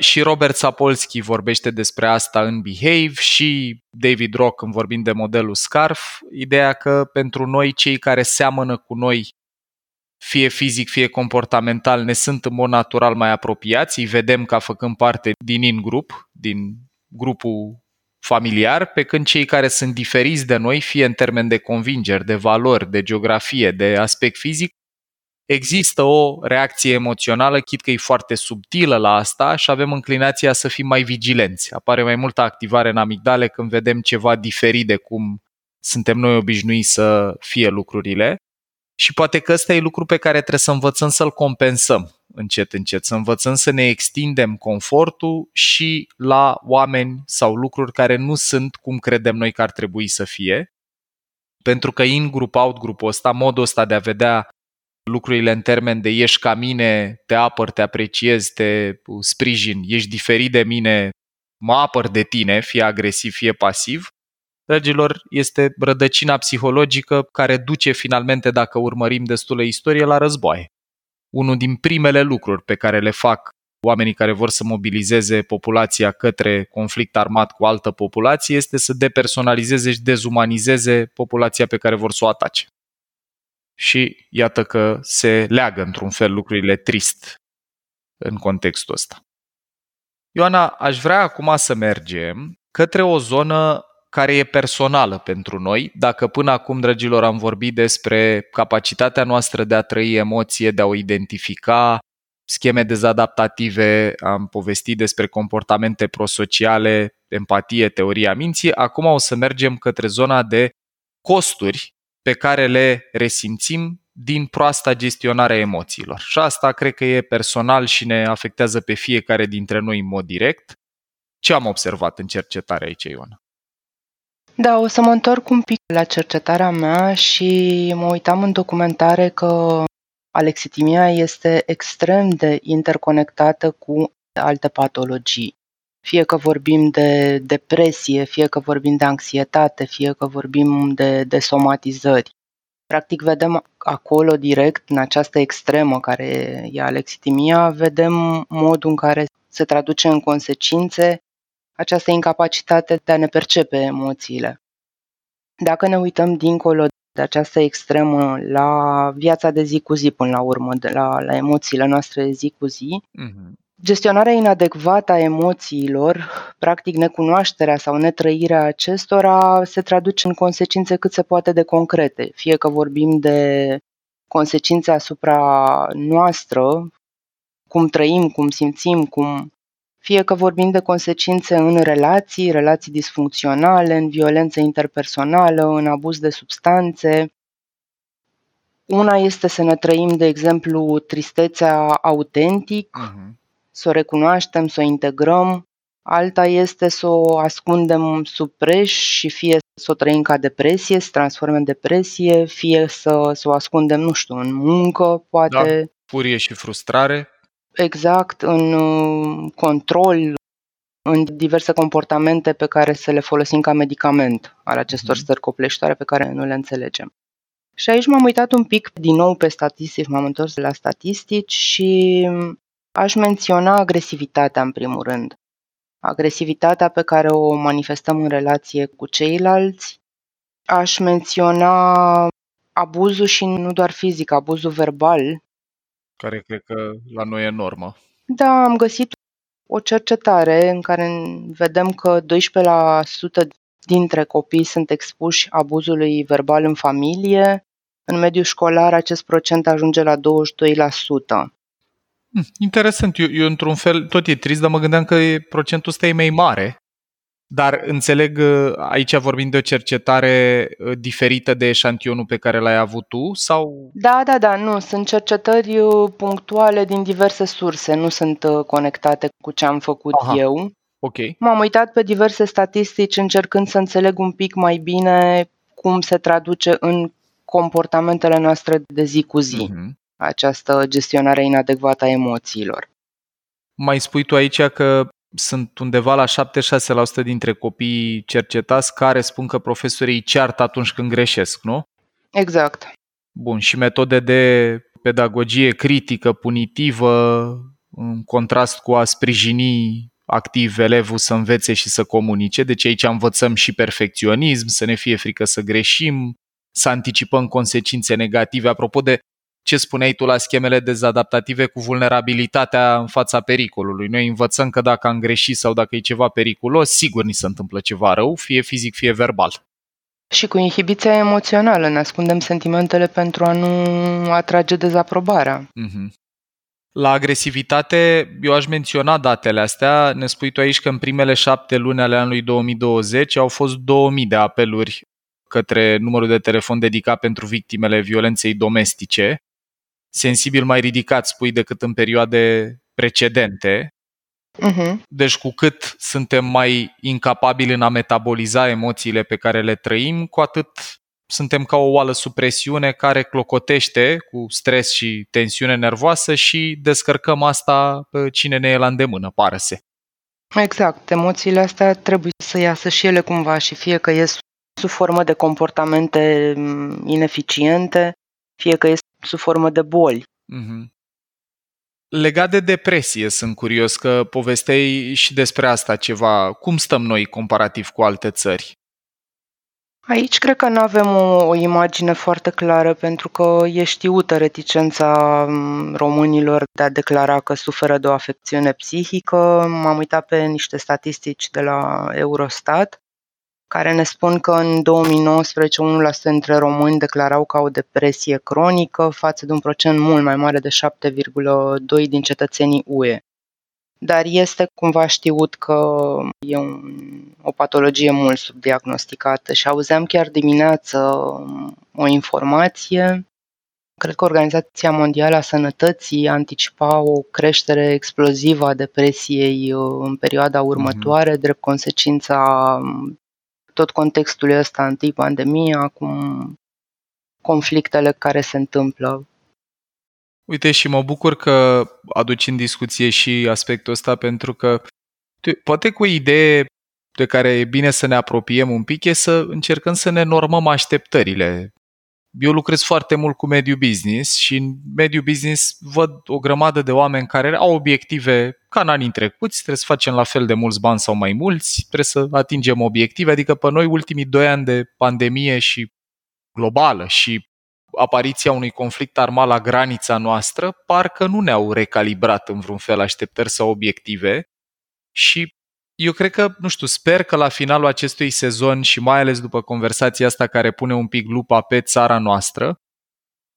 Și Robert Sapolsky vorbește despre asta în Behave și David Rock când vorbim de modelul SCARF, ideea că pentru noi cei care seamănă cu noi fie fizic, fie comportamental, ne sunt în mod natural mai apropiați, îi vedem ca făcând parte din in-grup, din grupul familiar, pe când cei care sunt diferiți de noi, fie în termen de convingeri, de valori, de geografie, de aspect fizic, există o reacție emoțională, chit că e foarte subtilă la asta și avem înclinația să fim mai vigilenți. Apare mai multă activare în amigdale când vedem ceva diferit de cum suntem noi obișnuiți să fie lucrurile. Și poate că ăsta e lucru pe care trebuie să învățăm să-l compensăm încet, încet, să învățăm să ne extindem confortul și la oameni sau lucruri care nu sunt cum credem noi că ar trebui să fie. Pentru că in group, out grupul ăsta, modul ăsta de a vedea lucrurile în termen de ești ca mine, te apăr, te apreciez, te sprijin, ești diferit de mine, mă apăr de tine, fie agresiv, fie pasiv, dragilor, este rădăcina psihologică care duce finalmente, dacă urmărim destulă istorie, la războaie. Unul din primele lucruri pe care le fac oamenii care vor să mobilizeze populația către conflict armat cu altă populație este să depersonalizeze și dezumanizeze populația pe care vor să o atace. Și iată că se leagă într-un fel lucrurile trist în contextul ăsta. Ioana, aș vrea acum să mergem către o zonă care e personală pentru noi. Dacă până acum, dragilor, am vorbit despre capacitatea noastră de a trăi emoție, de a o identifica, scheme dezadaptative, am povestit despre comportamente prosociale, empatie, teoria minții, acum o să mergem către zona de costuri pe care le resimțim din proasta gestionare a emoțiilor. Și asta cred că e personal și ne afectează pe fiecare dintre noi în mod direct. Ce am observat în cercetarea aici, Ioana? Da, o să mă întorc un pic la cercetarea mea și mă uitam în documentare că alexitimia este extrem de interconectată cu alte patologii. Fie că vorbim de depresie, fie că vorbim de anxietate, fie că vorbim de, de somatizări. Practic vedem acolo direct, în această extremă care e alexitimia, vedem modul în care se traduce în consecințe această incapacitate de a ne percepe emoțiile. Dacă ne uităm dincolo de această extremă la viața de zi cu zi până la urmă, de la, la emoțiile noastre de zi cu zi, uh-huh. gestionarea inadecvată a emoțiilor, practic necunoașterea sau netrăirea acestora, se traduce în consecințe cât se poate de concrete, fie că vorbim de consecințe asupra noastră, cum trăim, cum simțim, cum fie că vorbim de consecințe în relații, relații disfuncționale, în violență interpersonală, în abuz de substanțe. Una este să ne trăim, de exemplu, tristețea autentic, uh-huh. să o recunoaștem, să o integrăm. Alta este să o ascundem sub preș și fie să o trăim ca depresie, să transforme în depresie, fie să, să o ascundem, nu știu, în muncă, poate. Da, furie și frustrare exact în uh, control, în diverse comportamente pe care să le folosim ca medicament al acestor mhm. stări copleștoare pe care nu le înțelegem. Și aici m-am uitat un pic din nou pe statistici, m-am întors la statistici și aș menționa agresivitatea în primul rând. Agresivitatea pe care o manifestăm în relație cu ceilalți. Aș menționa abuzul și nu doar fizic, abuzul verbal, care cred că la noi e normă. Da, am găsit o cercetare în care vedem că 12% dintre copii sunt expuși abuzului verbal în familie. În mediul școlar acest procent ajunge la 22%. Hm, interesant. Eu, eu, într-un fel, tot e trist, dar mă gândeam că procentul ăsta e mai mare. Dar înțeleg, uh, aici vorbim de o cercetare uh, diferită de eșantionul pe care l-ai avut tu? sau? Da, da, da, nu. Sunt cercetări uh, punctuale din diverse surse, nu sunt conectate cu ce am făcut Aha. eu. Ok. M-am uitat pe diverse statistici încercând să înțeleg un pic mai bine cum se traduce în comportamentele noastre de zi cu zi uh-huh. această gestionare inadecvată a emoțiilor. Mai spui tu aici că sunt undeva la 76% dintre copiii cercetați care spun că profesorii îi ceartă atunci când greșesc, nu? Exact. Bun, și metode de pedagogie critică, punitivă, în contrast cu a sprijini activ elevul să învețe și să comunice. Deci aici învățăm și perfecționism, să ne fie frică să greșim, să anticipăm consecințe negative. Apropo de ce spuneai tu la schemele dezadaptative cu vulnerabilitatea în fața pericolului. Noi învățăm că dacă am greșit sau dacă e ceva periculos, sigur ni se întâmplă ceva rău, fie fizic, fie verbal. Și cu inhibiția emoțională ne ascundem sentimentele pentru a nu atrage dezaprobarea. Mm-hmm. La agresivitate, eu aș menționa datele astea. Ne spui tu aici că în primele șapte luni ale anului 2020 au fost 2000 de apeluri către numărul de telefon dedicat pentru victimele violenței domestice, sensibil mai ridicat, spui, decât în perioade precedente. Uh-huh. Deci cu cât suntem mai incapabili în a metaboliza emoțiile pe care le trăim, cu atât suntem ca o oală sub presiune care clocotește cu stres și tensiune nervoasă și descărcăm asta pe cine ne e la îndemână, pare se. Exact, emoțiile astea trebuie să iasă și ele cumva și fie că ies sub formă de comportamente mm, ineficiente, fie că ies sub formă de boli. Mm-hmm. Legat de depresie, sunt curios că povestei și despre asta ceva. Cum stăm noi comparativ cu alte țări? Aici cred că nu avem o, o imagine foarte clară pentru că e știută reticența mm, românilor de a declara că suferă de o afecțiune psihică. M-am uitat pe niște statistici de la Eurostat care ne spun că în 2019 1% dintre români declarau ca o depresie cronică față de un procent mult mai mare de 7,2 din cetățenii UE. Dar este cumva știut că e un, o patologie mult subdiagnosticată și auzeam chiar dimineață o informație Cred că Organizația Mondială a Sănătății anticipa o creștere explozivă a depresiei uh, în perioada mhm. următoare, mm-hmm. drept consecința tot contextul ăsta, întâi pandemia, acum conflictele care se întâmplă. Uite, și mă bucur că aduci în discuție și aspectul ăsta, pentru că poate cu o idee de care e bine să ne apropiem un pic e să încercăm să ne normăm așteptările eu lucrez foarte mult cu mediul business și în mediul business văd o grămadă de oameni care au obiective ca în anii trecuți, trebuie să facem la fel de mulți bani sau mai mulți, trebuie să atingem obiective, adică pe noi ultimii doi ani de pandemie și globală și apariția unui conflict armat la granița noastră, parcă nu ne-au recalibrat în vreun fel așteptări sau obiective și eu cred că, nu știu, sper că la finalul acestui sezon și mai ales după conversația asta care pune un pic lupa pe țara noastră,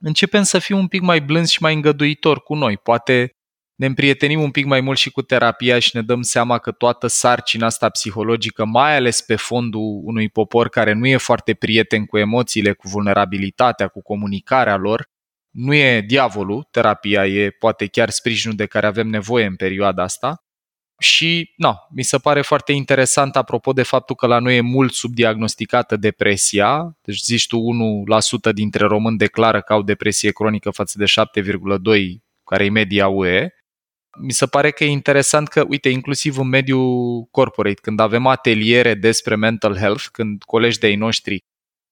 începem să fim un pic mai blânzi și mai îngăduitori cu noi. Poate ne împrietenim un pic mai mult și cu terapia și ne dăm seama că toată sarcina asta psihologică, mai ales pe fondul unui popor care nu e foarte prieten cu emoțiile, cu vulnerabilitatea, cu comunicarea lor, nu e diavolul, terapia e poate chiar sprijinul de care avem nevoie în perioada asta, și no, mi se pare foarte interesant apropo de faptul că la noi e mult subdiagnosticată depresia, deci zici tu 1% dintre români declară că au depresie cronică față de 7,2% care e media UE. Mi se pare că e interesant că, uite, inclusiv în mediul corporate, când avem ateliere despre mental health, când colegi de-ai noștri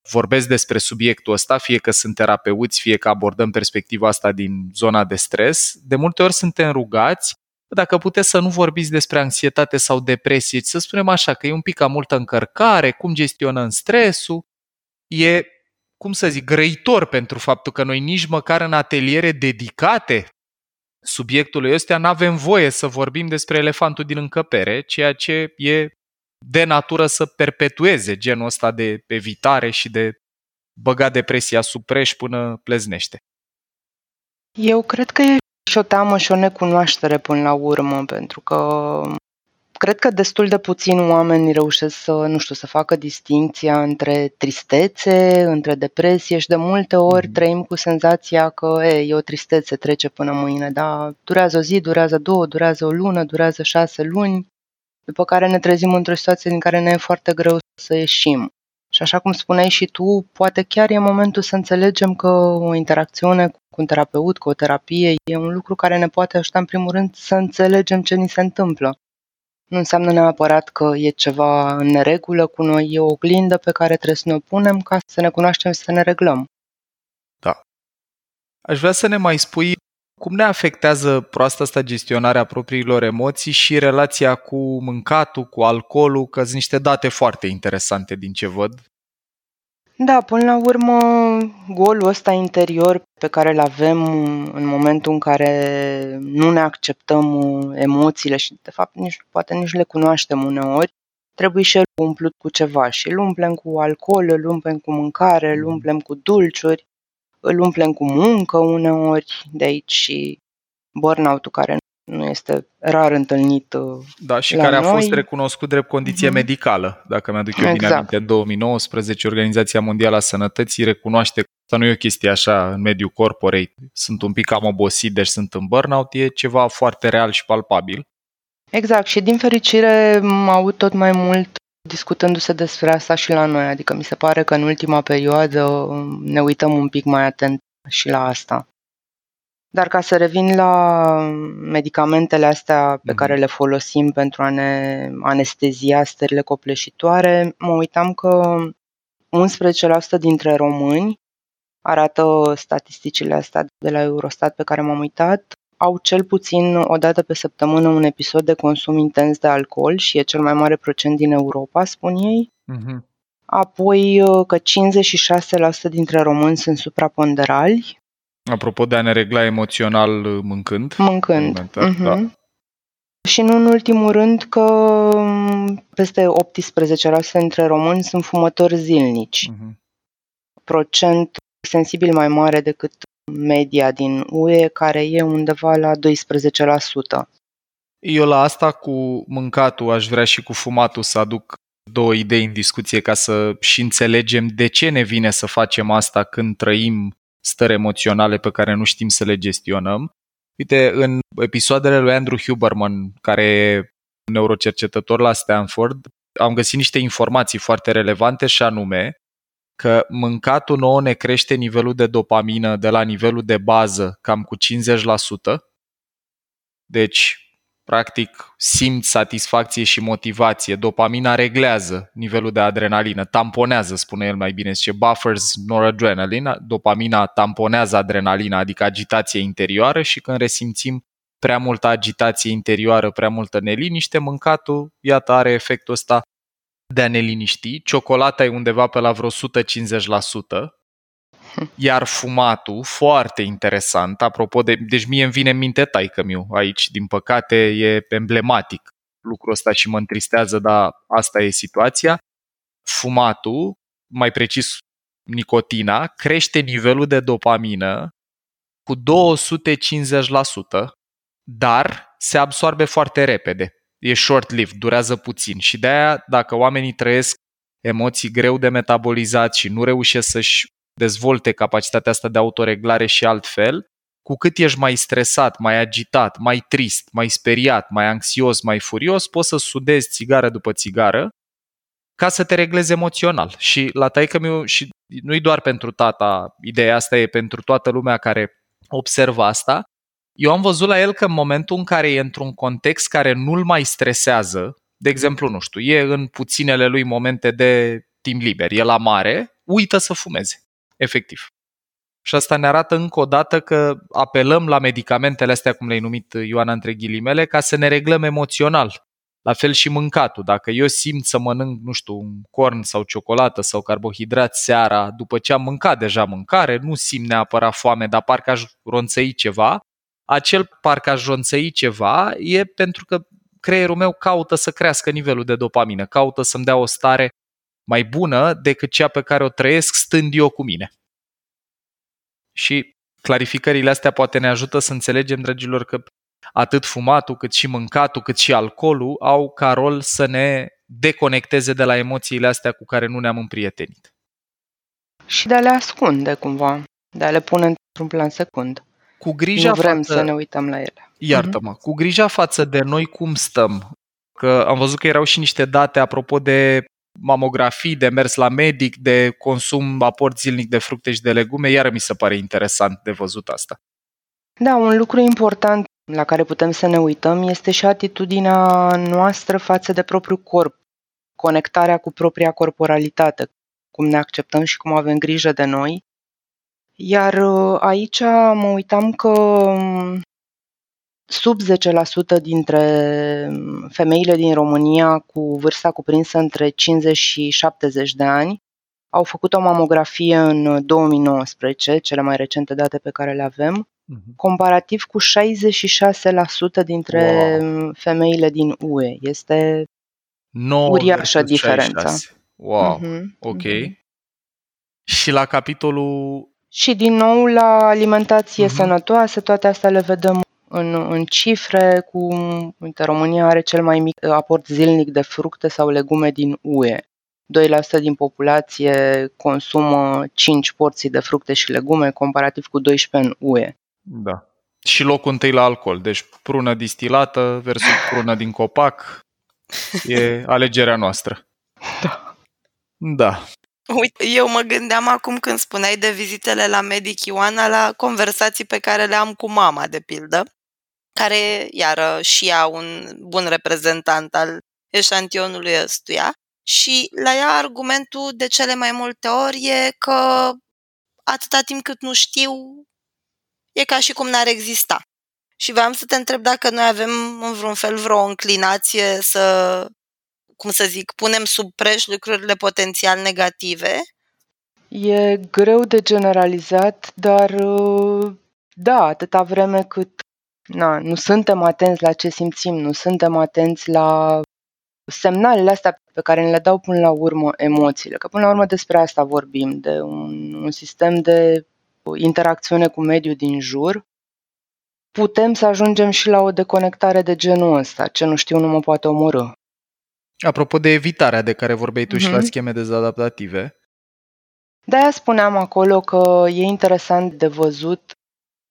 vorbesc despre subiectul ăsta, fie că sunt terapeuți, fie că abordăm perspectiva asta din zona de stres, de multe ori suntem rugați dacă puteți să nu vorbiți despre anxietate sau depresie, ci să spunem așa că e un pic ca multă încărcare, cum gestionăm stresul, e, cum să zic, grăitor pentru faptul că noi nici măcar în ateliere dedicate subiectului ăsta nu avem voie să vorbim despre elefantul din încăpere, ceea ce e de natură să perpetueze genul ăsta de evitare și de băga depresia sub preș până pleznește. Eu cred că e și o teamă și o necunoaștere până la urmă, pentru că cred că destul de puțini oameni reușesc să, nu știu, să facă distinția între tristețe, între depresie și de multe ori mm. trăim cu senzația că e, e o tristețe, trece până mâine, dar durează o zi, durează două, durează o lună, durează șase luni, după care ne trezim într-o situație din care ne e foarte greu să ieșim. Și așa cum spuneai și tu, poate chiar e momentul să înțelegem că o interacțiune cu un terapeut, cu o terapie, e un lucru care ne poate ajuta în primul rând să înțelegem ce ni se întâmplă. Nu înseamnă neapărat că e ceva în neregulă cu noi, e o oglindă pe care trebuie să ne punem ca să ne cunoaștem și să ne reglăm. Da. Aș vrea să ne mai spui cum ne afectează proasta asta gestionarea propriilor emoții și relația cu mâncatul, cu alcoolul, că sunt niște date foarte interesante din ce văd. Da, până la urmă, golul ăsta interior pe care îl avem în momentul în care nu ne acceptăm emoțiile și, de fapt, nici, poate nici le cunoaștem uneori, trebuie și el umplut cu ceva și îl umplem cu alcool, îl umplem cu mâncare, îl umplem cu dulciuri îl umplem cu muncă uneori, de aici și burnout-ul care nu este rar întâlnit uh, Da, și care noi. a fost recunoscut drept condiție mm-hmm. medicală. Dacă mi-aduc eu exact. bine aminte, în 2019 Organizația Mondială a Sănătății recunoaște că asta nu e o chestie așa în mediul corporate. Sunt un pic cam obosit, deci sunt în burnout, e ceva foarte real și palpabil. Exact, și din fericire aud tot mai mult discutându-se despre asta și la noi. Adică mi se pare că în ultima perioadă ne uităm un pic mai atent și la asta. Dar ca să revin la medicamentele astea pe Mhm. care le folosim pentru a ne anestezia stările copleșitoare, mă uitam că 11% dintre români, arată statisticile astea de la Eurostat pe care m-am uitat, au cel puțin o dată pe săptămână un episod de consum intens de alcool și e cel mai mare procent din Europa, spun ei. Mhm. Apoi că 56% dintre români sunt supraponderali, Apropo de a ne regla emoțional mâncând. mâncând. Alimentar, Mhm. da. Și nu în ultimul rând că m, peste 18% dintre români sunt fumători zilnici, Mhm. procent sensibil mai mare decât media din UE, care e undeva la 12%. Eu la asta cu mâncatul aș vrea și cu fumatul să aduc două idei în discuție ca să și înțelegem de ce ne vine să facem asta când trăim stări emoționale pe care nu știm să le gestionăm. Uite, în episoadele lui Andrew Huberman, care e neurocercetător la Stanford, am găsit niște informații foarte relevante și anume că mâncatul nouă ne crește nivelul de dopamină de la nivelul de bază cam cu 50%. Deci, practic, simți satisfacție și motivație. Dopamina reglează nivelul de adrenalină, tamponează, spune el mai bine, zice buffers noradrenaline, dopamina tamponează adrenalina, adică agitație interioară și când resimțim prea multă agitație interioară, prea multă neliniște, mâncatul, iată, are efectul ăsta de a ne liniști. Ciocolata e undeva pe la vreo 150%, iar fumatul, foarte interesant, apropo de... Deci mie îmi vine în minte taică miu aici, din păcate e emblematic lucrul ăsta și mă întristează, dar asta e situația. Fumatul, mai precis nicotina, crește nivelul de dopamină cu 250%, dar se absorbe foarte repede. E short-lived, durează puțin și de aia dacă oamenii trăiesc emoții greu de metabolizat și nu reușesc să-și dezvolte capacitatea asta de autoreglare și altfel, cu cât ești mai stresat, mai agitat, mai trist, mai speriat, mai anxios, mai furios, poți să sudezi țigară după țigară ca să te reglezi emoțional. Și la taică meu, și nu-i doar pentru tata, ideea asta e pentru toată lumea care observă asta, eu am văzut la el că în momentul în care e într-un context care nu-l mai stresează, de exemplu, nu știu, e în puținele lui momente de timp liber, e la mare, uită să fumeze, efectiv. Și asta ne arată încă o dată că apelăm la medicamentele astea, cum le-ai numit Ioana între ghilimele, ca să ne reglăm emoțional. La fel și mâncatul. Dacă eu simt să mănânc, nu știu, un corn sau ciocolată sau carbohidrat seara, după ce am mâncat deja mâncare, nu simt neapărat foame, dar parcă aș ronțăi ceva, acel parcă aș ronțăi ceva e pentru că creierul meu caută să crească nivelul de dopamină, caută să-mi dea o stare mai bună decât cea pe care o trăiesc stând eu cu mine. Și clarificările astea poate ne ajută să înțelegem, dragilor, că atât fumatul, cât și mâncatul, cât și alcoolul au ca rol să ne deconecteze de la emoțiile astea cu care nu ne-am împrietenit. Și de a le ascunde cumva, de a le pune într-un plan secund. Cu grija nu vrem față... să ne uităm la ele. Iartă-mă, cu grija față de noi cum stăm. Că am văzut că erau și niște date apropo de mamografii, de mers la medic, de consum aport zilnic de fructe și de legume, iar mi se pare interesant de văzut asta. Da, un lucru important la care putem să ne uităm este și atitudinea noastră față de propriul corp, conectarea cu propria corporalitate, cum ne acceptăm și cum avem grijă de noi. Iar aici mă uitam că sub 10% dintre femeile din România cu vârsta cuprinsă între 50 și 70 de ani au făcut o mamografie în 2019, cele mai recente date pe care le avem, comparativ cu 66% dintre Wow. femeile din UE. Este 9 Uriașă versus diferența. 66. Wow, Mhm, ok. mhm. Și la capitolul... Și din nou la alimentație Mhm. sănătoasă, toate astea le vedem în, în cifre, cu, uite, România are cel mai mic aport zilnic de fructe sau legume din UE. 2% din populație consumă 5 porții de fructe și legume, comparativ cu 12 în UE. Da. Și locul întâi la alcool. Deci prună distilată versus prună din copac e alegerea noastră. Da. Da. Uite, eu mă gândeam acum când spuneai de vizitele la medic Ioana la conversații pe care le am cu mama, de pildă, care, iară, și ea un bun reprezentant al eșantionului ăstuia. Și la ea argumentul de cele mai multe ori e că atâta timp cât nu știu, e ca și cum n-ar exista. Și vreau să te întreb dacă noi avem în vreun fel vreo înclinație să, cum să zic, punem sub preș lucrurile potențial negative. E greu de generalizat, dar da, atâta vreme cât na, nu suntem atenți la ce simțim, nu suntem atenți la semnalele astea pe care ne le dau până la urmă emoțiile, că până la urmă despre asta vorbim, de un, un sistem de interacțiune cu mediul din jur, putem să ajungem și la o deconectare de genul ăsta. Ce nu știu nu mă poate omorâ. Apropo de evitarea de care vorbeai tu mm-hmm. și la mhm. scheme dezadaptative. De-aia spuneam acolo că e interesant de văzut,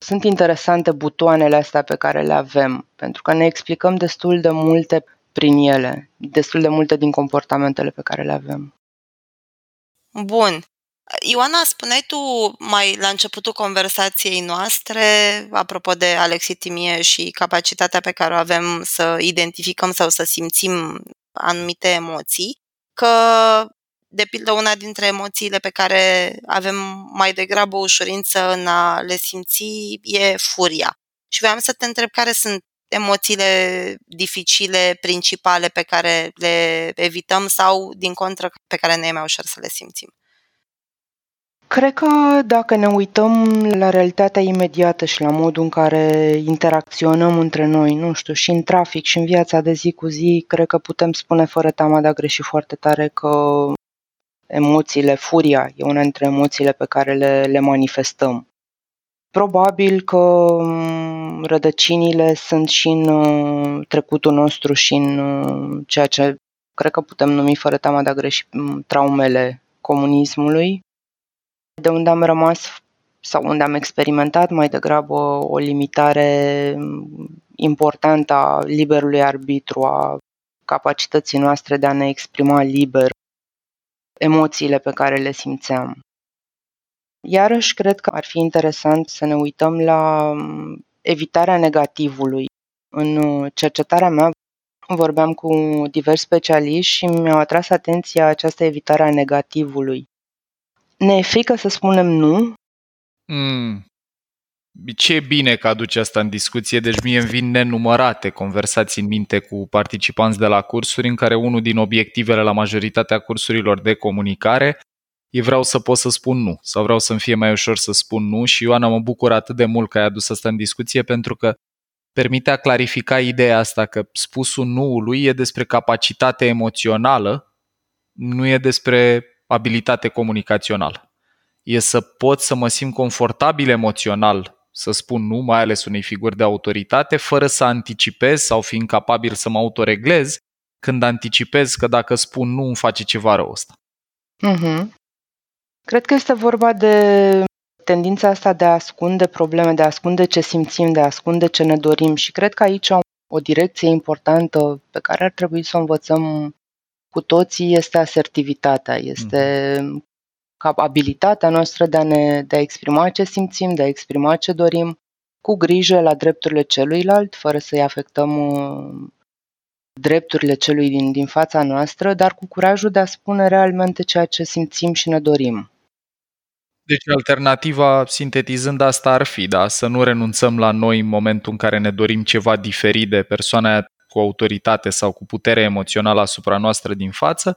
sunt interesante butoanele astea pe care le avem, pentru că ne explicăm destul de multe prin ele, destul de multe din comportamentele pe care le avem. Bun. Ioana, spuneai tu mai la începutul conversației noastre, apropo de alexitimie și capacitatea pe care o avem să identificăm sau să simțim anumite emoții, că, de pildă, una dintre emoțiile pe care avem mai degrabă ușurință în a le simți e furia. Și vreau să te întreb care sunt emoțiile dificile, principale pe care le evităm sau, din contră, pe care ne e mai ușor să le simțim? Cred că dacă ne uităm la realitatea imediată și la modul în care interacționăm între noi, nu știu, și în trafic și în viața de zi cu zi, cred că putem spune fără teama de a greși foarte tare că emoțiile, furia, e una dintre emoțiile pe care le, le manifestăm. Probabil că mm, rădăcinile sunt și în uh, trecutul nostru și în uh, ceea ce cred că putem numi fără teama de a greși mm, traumele comunismului, de unde am rămas sau unde am experimentat mai degrabă o limitare mm, importantă a liberului arbitru, a capacității noastre de a ne exprima liber emoțiile pe care le simțeam. Iarăși, cred că ar fi interesant să ne uităm la mm, evitarea negativului. În uh, cercetarea mea vorbeam cu diversi specialiști și mi-au atras atenția această evitare a negativului. Ne e frică să spunem nu? Mm. Ce bine că aduce asta în discuție, deci mie îmi vin nenumărate conversații în minte cu participanți de la cursuri în care unul din obiectivele la majoritatea cursurilor de comunicare e vreau să pot să spun nu sau vreau să-mi fie mai ușor să spun nu și Ioana mă bucur atât de mult că ai adus asta în discuție pentru că permite a clarifica ideea asta că spusul nu-ului e despre capacitate emoțională, nu e despre abilitate comunicațională. E să pot să mă simt confortabil emoțional să spun nu, mai ales unei figuri de autoritate, fără să anticipez sau fi incapabil să mă autoreglez când anticipez că dacă spun nu îmi face ceva rău ăsta. Uh-huh. Cred că este vorba de tendința asta de a ascunde probleme, de a ascunde ce simțim, de a ascunde ce ne dorim și cred că aici o direcție importantă pe care ar trebui să o învățăm cu toții este asertivitatea, este mm. Abilitatea noastră de a ne de a exprima ce simțim, de a exprima ce dorim, cu grijă la drepturile celuilalt, fără să-i afectăm uh, drepturile celui din, din fața noastră, dar cu curajul de a spune realmente ceea ce simțim și ne dorim. Deci alternativa, sintetizând asta, ar fi, da, să nu renunțăm la noi în momentul în care ne dorim ceva diferit de persoana aia cu autoritate sau cu putere emoțională asupra noastră din față,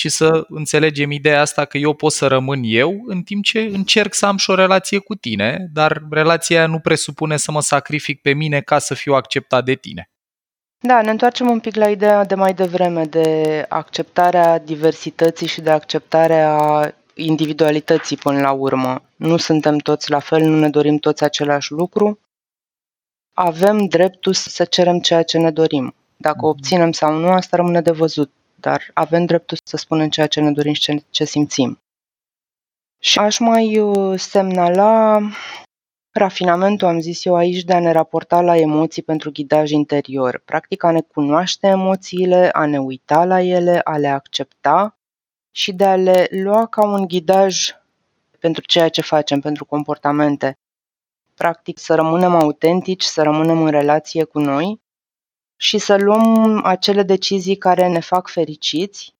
ci să înțelegem ideea asta că eu pot să rămân eu în timp ce încerc să am și o relație cu tine, dar relația nu presupune să mă sacrific pe mine ca să fiu acceptat de tine. Da, ne întoarcem un pic la ideea de mai devreme de acceptarea diversității și de acceptarea individualității până la urmă. Nu suntem toți la fel, nu ne dorim toți același lucru. Avem dreptul să cerem ceea ce ne dorim. Dacă mhm. obținem sau nu, asta rămâne de văzut, dar avem dreptul să spunem ceea ce ne dorim și ce, ce simțim. Și aș mai uh, semnala rafinamentul, am zis eu aici, de a ne raporta la emoții pentru ghidaj interior. Practic a ne cunoaște emoțiile, a ne uita la ele, a le accepta și de a le lua ca un ghidaj pentru ceea ce facem, pentru comportamente. Practic să rămânem autentici, să rămânem în relație cu noi și să luăm acele decizii care ne fac fericiți,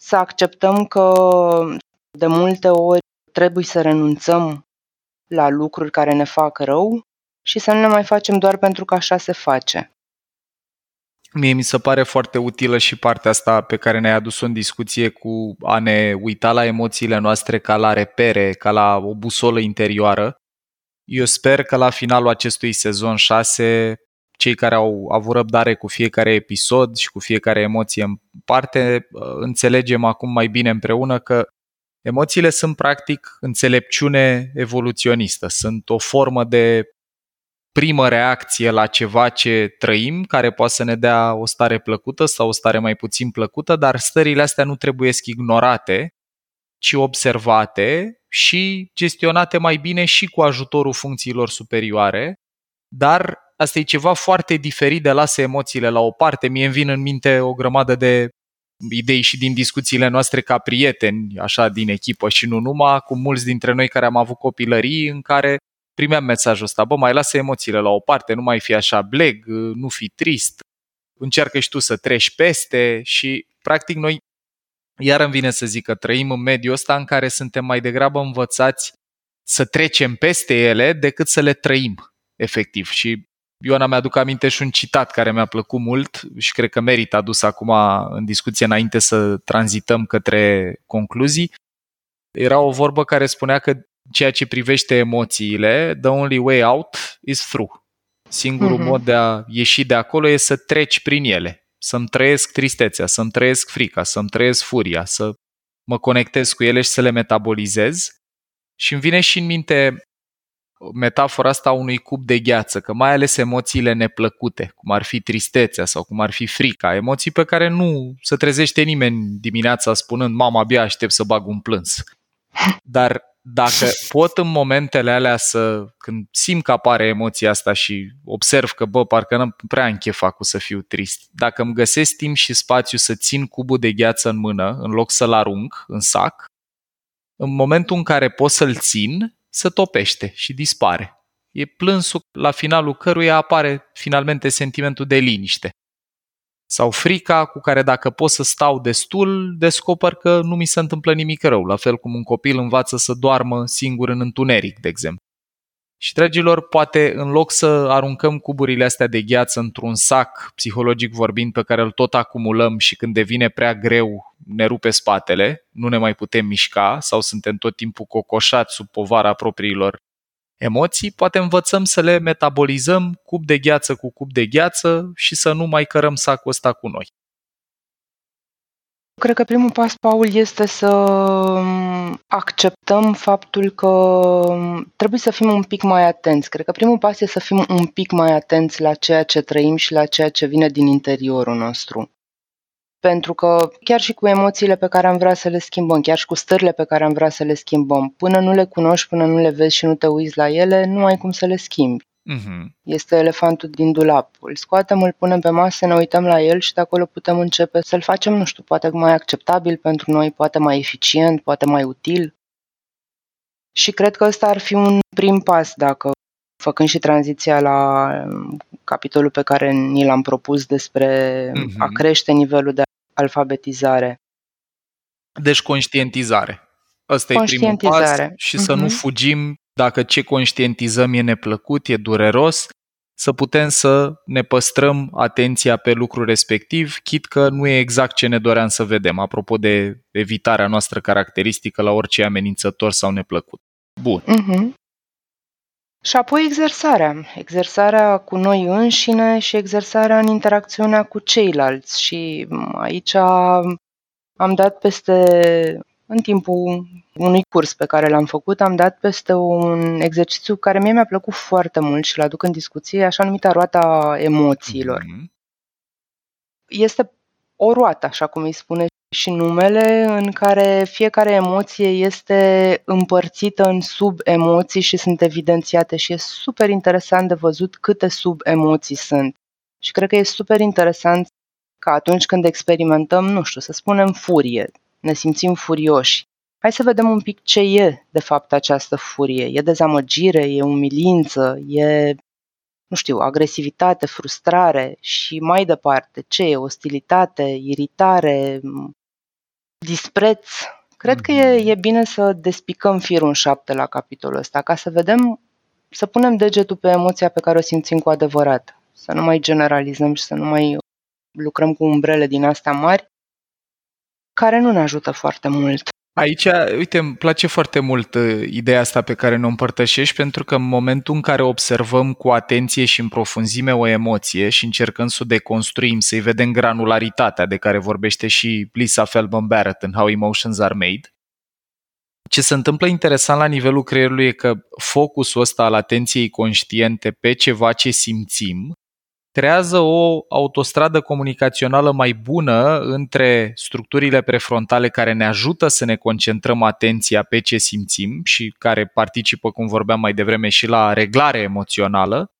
să acceptăm că de multe ori trebuie să renunțăm la lucruri care ne fac rău și să nu le mai facem doar pentru că așa se face. Mie mi se pare foarte utilă și partea asta pe care ne-ai adus-o în discuție cu a ne uita la emoțiile noastre ca la repere, ca la o busolă interioară. Eu sper că la finalul acestui sezon 6 cei care au avut răbdare cu fiecare episod și cu fiecare emoție în parte, înțelegem acum mai bine împreună că emoțiile sunt practic înțelepciune evoluționistă, sunt o formă de primă reacție la ceva ce trăim, care poate să ne dea o stare plăcută sau o stare mai puțin plăcută, dar stările astea nu trebuie ignorate, ci observate și gestionate mai bine și cu ajutorul funcțiilor superioare, dar asta e ceva foarte diferit de lasă emoțiile la o parte. Mie îmi vin în minte o grămadă de idei și din discuțiile noastre ca prieteni, așa, din echipă și nu numai, cu mulți dintre noi care am avut copilării în care primeam mesajul ăsta, bă, mai lasă emoțiile la o parte, nu mai fi așa bleg, nu fi trist, încearcă și tu să treci peste și practic noi, iar îmi vine să zic că trăim în mediul ăsta în care suntem mai degrabă învățați să trecem peste ele decât să le trăim, efectiv. Și Ioana mi-aduc aminte și un citat care mi-a plăcut mult și cred că merită adus acum în discuție înainte să tranzităm către concluzii. Era o vorbă care spunea că ceea ce privește emoțiile, the only way out is through. Singurul uh-huh. mod de a ieși de acolo e să treci prin ele, să-mi trăiesc tristețea, să-mi trăiesc frica, să-mi trăiesc furia, să mă conectez cu ele și să le metabolizez. Și îmi vine și în minte metafora asta unui cub de gheață, că mai ales emoțiile neplăcute, cum ar fi tristețea sau cum ar fi frica, emoții pe care nu se trezește nimeni dimineața spunând mama abia aștept să bag un plâns. (laughs) Dar dacă pot în momentele alea să, când simt că apare emoția asta și observ că, bă, parcă nu prea am chef cu să fiu trist, dacă îmi găsesc timp și spațiu să țin cubul de gheață în mână, în loc să-l arunc în sac, în momentul în care pot să-l țin, să topește și dispare. E plânsul la finalul căruia apare finalmente sentimentul de liniște sau frica cu care dacă pot să stau destul, descoper că nu mi se întâmplă nimic rău, la fel cum un copil învață să doarmă singur în întuneric, de exemplu. Și, dragilor, poate în loc să aruncăm cuburile astea de gheață într-un sac, psihologic vorbind, pe care îl tot acumulăm și când devine prea greu ne rupe spatele, nu ne mai putem mișca sau suntem tot timpul cocoșați sub povara propriilor emoții, poate învățăm să le metabolizăm cup de gheață cu cup de gheață și să nu mai cărăm sacul ăsta cu noi. Cred că primul pas, Paul, este să acceptăm faptul că trebuie să fim un pic mai atenți. Cred că primul pas este să fim un pic mai atenți la ceea ce trăim și la ceea ce vine din interiorul nostru. Pentru că chiar și cu emoțiile pe care am vrea să le schimbăm, chiar și cu stările pe care am vrea să le schimbăm, până nu le cunoști, până nu le vezi și nu te uiți la ele, nu ai cum să le schimbi. Uh-huh. Este elefantul din dulap. Îl scoatem, îl punem pe masă, ne uităm la el și de acolo putem începe să-l facem, nu știu, poate mai acceptabil pentru noi, poate mai eficient, poate mai util. Și cred că ăsta ar fi un prim pas dacă făcând și tranziția la capitolul pe care ni l-am propus despre uh-huh. a crește nivelul de alfabetizare. Deci conștientizare. Ăsta e primul pas și uh-huh. să nu mhm. fugim dacă ce conștientizăm e neplăcut, e dureros, să putem să ne păstrăm atenția pe lucrul respectiv, chit că nu e exact ce ne doream să vedem, apropo de evitarea noastră caracteristică la orice amenințător sau neplăcut. Bun. Uh-huh. Și apoi exersarea. Exersarea cu noi înșine și exersarea în interacțiunea cu ceilalți. Și aici am dat peste, în timpul unui curs pe care l-am făcut, am dat peste un exercițiu care mie mi-a plăcut foarte mult și l aduc în discuție, așa numita roata emoțiilor. Mm-hmm. Este o roată, așa cum îi spune și numele, în care fiecare emoție este împărțită în sub-emoții și sunt evidențiate și e super interesant de văzut câte sub-emoții sunt. Și cred că e super interesant că atunci când experimentăm, nu știu, să spunem furie, ne simțim furioși. Hai să vedem un pic ce e, de fapt, această furie. E dezamăgire, e umilință, e, nu știu, agresivitate, frustrare și mai departe. Ce e? Ostilitate, iritare, dispreț. Cred că e, e bine să despicăm firul în șapte la capitolul ăsta, ca să vedem, să punem degetul pe emoția pe care o simțim cu adevărat. Să nu mai generalizăm și să nu mai lucrăm cu umbrele din astea mari, care nu ne ajută foarte mult. Aici, uite, îmi place foarte mult uh, ideea asta pe care ne-o împărtășești, pentru că în momentul în care observăm cu atenție și în profunzime o emoție și încercăm să o deconstruim, să-i vedem granularitatea de care vorbește și Lisa Feldman Barrett în How Emotions Are Made, ce se întâmplă interesant la nivelul creierului e că focusul ăsta al atenției conștiente pe ceva ce simțim creează o autostradă comunicațională mai bună între structurile prefrontale care ne ajută să ne concentrăm atenția pe ce simțim și care participă, cum vorbeam mai devreme, și la reglare emoțională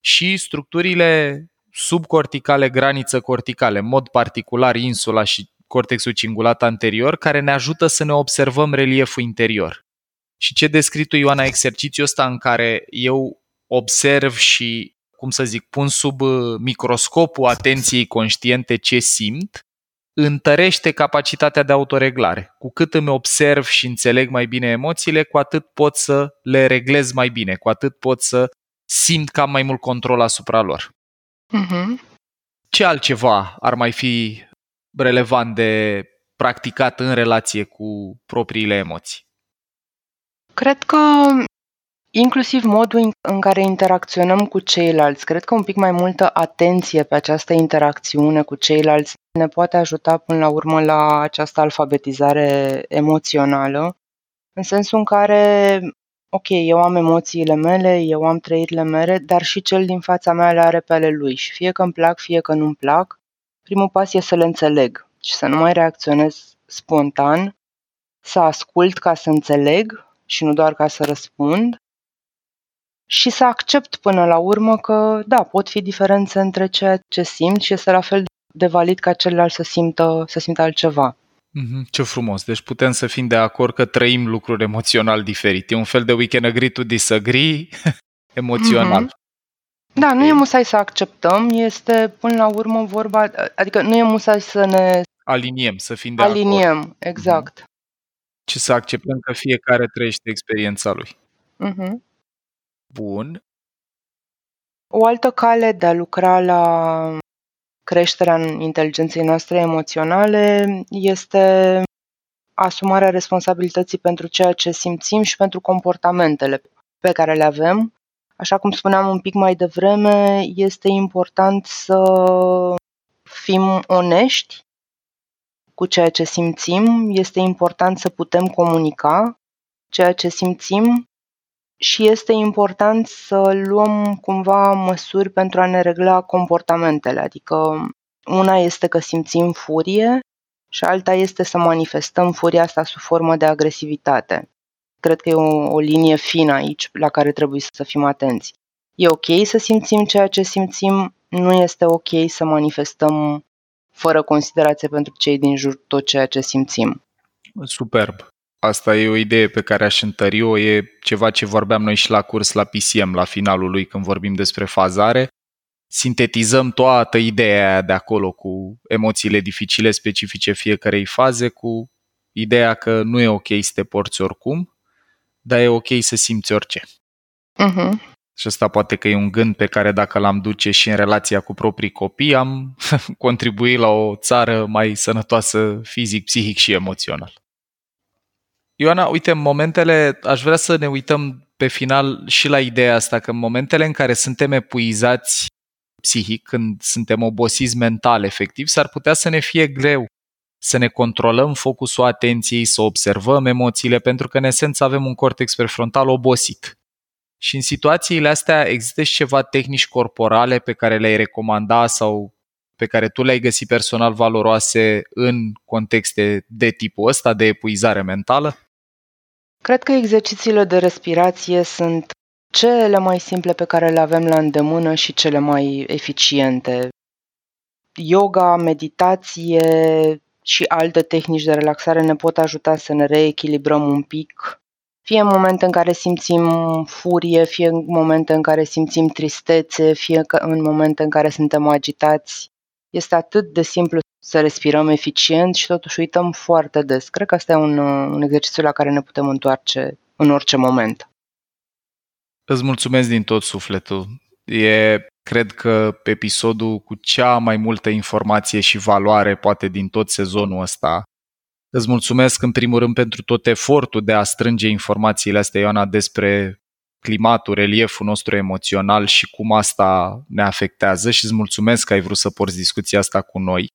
și structurile subcorticale, graniță corticale, în mod particular insula și cortexul cingulat anterior, care ne ajută să ne observăm relieful interior. Și ce descrii tu, Ioana, exercițiul ăsta în care eu observ și cum să zic, pun sub uh, microscopul atenției conștiente ce simt, întărește capacitatea de autoreglare. Cu cât îmi observ și înțeleg mai bine emoțiile, cu atât pot să le reglez mai bine, cu atât pot să simt că am mai mult control asupra lor. Uh-huh. Ce altceva ar mai fi relevant de practicat în relație cu propriile emoții? Cred că inclusiv modul în care interacționăm cu ceilalți. Cred că un pic mai multă atenție pe această interacțiune cu ceilalți ne poate ajuta până la urmă la această alfabetizare emoțională, în sensul în care, ok, eu am emoțiile mele, eu am trăirile mele, dar și cel din fața mea le are pe ale lui și fie că îmi plac, fie că nu-mi plac, primul pas e să le înțeleg și să nu mai reacționez spontan, să ascult ca să înțeleg și nu doar ca să răspund și să accept până la urmă că, da, pot fi diferențe între ceea ce simt și este la fel de valid ca celălalt să simtă, să simtă altceva. Mm-hmm, ce frumos. Deci putem să fim de acord că trăim lucruri emoțional diferite. E un fel de we can agree to disagree (laughs) emoțional. Mm-hmm. Da, nu e musai să acceptăm, este până la urmă vorba, adică nu e musai să ne aliniem, să fim de aliniem, acord. exact. Mm-hmm. Ci să acceptăm că fiecare trăiește experiența lui. Mm-hmm. Bun. O altă cale de a lucra la creșterea în inteligenței noastre emoționale este asumarea responsabilității pentru ceea ce simțim și pentru comportamentele pe care le avem. Așa cum spuneam un pic mai devreme, este important să fim onești cu ceea ce simțim, este important să putem comunica ceea ce simțim și este important să luăm cumva măsuri pentru a ne regla comportamentele. Adică una este că simțim furie și alta este să manifestăm furia asta sub formă de agresivitate. Cred că e o, o linie fină aici la care trebuie să fim atenți. E ok să simțim ceea ce simțim, nu este ok să manifestăm fără considerație pentru cei din jur tot ceea ce simțim. Superb. Asta e o idee pe care aș întări-o, e ceva ce vorbeam noi și la curs la PCM, la finalul lui, când vorbim despre fazare. Sintetizăm toată ideea aia de acolo cu emoțiile dificile specifice fiecarei faze, cu ideea că nu e ok să te porți oricum, dar e ok să simți orice. Uh-huh. Și asta poate că e un gând pe care dacă l-am duce și în relația cu proprii copii, am (laughs) contribuit la o țară mai sănătoasă fizic, psihic și emoțional. Ioana, uite, în momentele, aș vrea să ne uităm pe final și la ideea asta, că în momentele în care suntem epuizați psihic, când suntem obosiți mental, efectiv, s-ar putea să ne fie greu să ne controlăm focusul atenției, să observăm emoțiile, pentru că în esență avem un cortex prefrontal obosit. Și în situațiile astea există și ceva tehnici corporale pe care le-ai recomanda sau pe care tu le-ai găsit personal valoroase în contexte de tipul ăsta de epuizare mentală? Cred că exercițiile de respirație sunt cele mai simple pe care le avem la îndemână și cele mai eficiente. Yoga, meditație, și alte tehnici de relaxare ne pot ajuta să ne reechilibrăm un pic, fie în momente în care simțim furie, fie în momente în care simțim tristețe, fie în momente în care suntem agitați. Este atât de simplu să respirăm eficient și totuși uităm foarte des. Cred că asta e un, un exercițiu la care ne putem întoarce în orice moment. Îți mulțumesc din tot sufletul. E, cred că, episodul cu cea mai multă informație și valoare, poate, din tot sezonul ăsta. Îți mulțumesc, în primul rând, pentru tot efortul de a strânge informațiile astea, Ioana, despre climatul, relieful nostru emoțional și cum asta ne afectează și îți mulțumesc că ai vrut să porți discuția asta cu noi.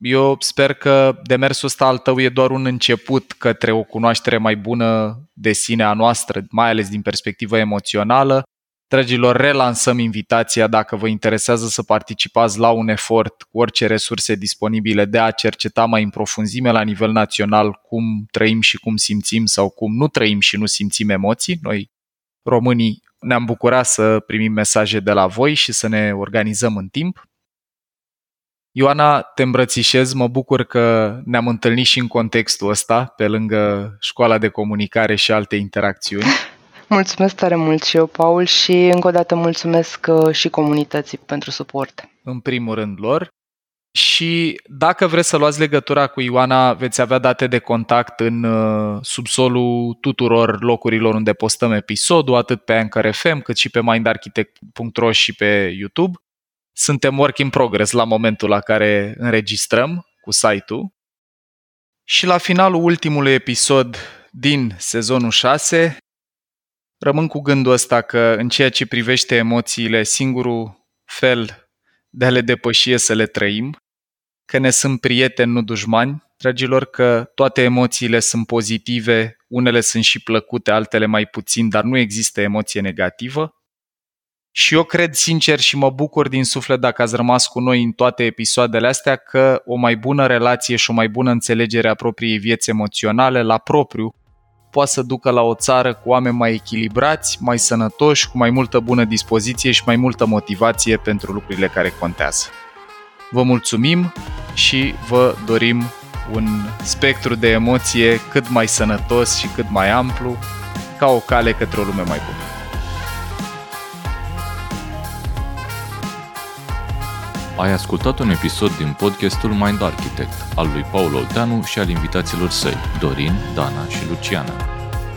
Eu sper că demersul ăsta al tău e doar un început către o cunoaștere mai bună de sine a noastră, mai ales din perspectivă emoțională. Dragilor, relansăm invitația dacă vă interesează să participați la un efort cu orice resurse disponibile de a cerceta mai în profunzime la nivel național cum trăim și cum simțim sau cum nu trăim și nu simțim emoții. Noi, românii, ne-am bucurat să primim mesaje de la voi și să ne organizăm în timp. Ioana, te îmbrățișez, mă bucur că ne-am întâlnit și în contextul ăsta, pe lângă școala de comunicare și alte interacțiuni. (laughs) Mulțumesc tare mult și eu, Paul, și încă o dată mulțumesc uh, și comunității pentru suport. În primul rând lor. Și dacă vreți să luați legătura cu Ioana, veți avea date de contact în uh, subsolul tuturor locurilor unde postăm episodul, atât pe Anchor FM, cât și pe mindarchitect.ro și pe YouTube. Suntem work in progress la momentul la care înregistrăm cu site-ul. Și la finalul ultimului episod din sezonul 6, rămân cu gândul ăsta că în ceea ce privește emoțiile, singurul fel de a le depăși e să le trăim, că ne sunt prieteni, nu dușmani, dragilor, că toate emoțiile sunt pozitive, unele sunt și plăcute, altele mai puțin, dar nu există emoție negativă și eu cred sincer și mă bucur din suflet dacă ați rămas cu noi în toate episoadele astea că o mai bună relație și o mai bună înțelegere a propriei vieți emoționale la propriu poate să ducă la o țară cu oameni mai echilibrați, mai sănătoși, cu mai multă bună dispoziție și mai multă motivație pentru lucrurile care contează. Vă mulțumim și vă dorim un spectru de emoție cât mai sănătos și cât mai amplu, ca o cale către o lume mai bună. Ai ascultat un episod din podcastul Mind Architect al lui Paul Olteanu și al invitaților săi, Dorin, Dana și Luciana.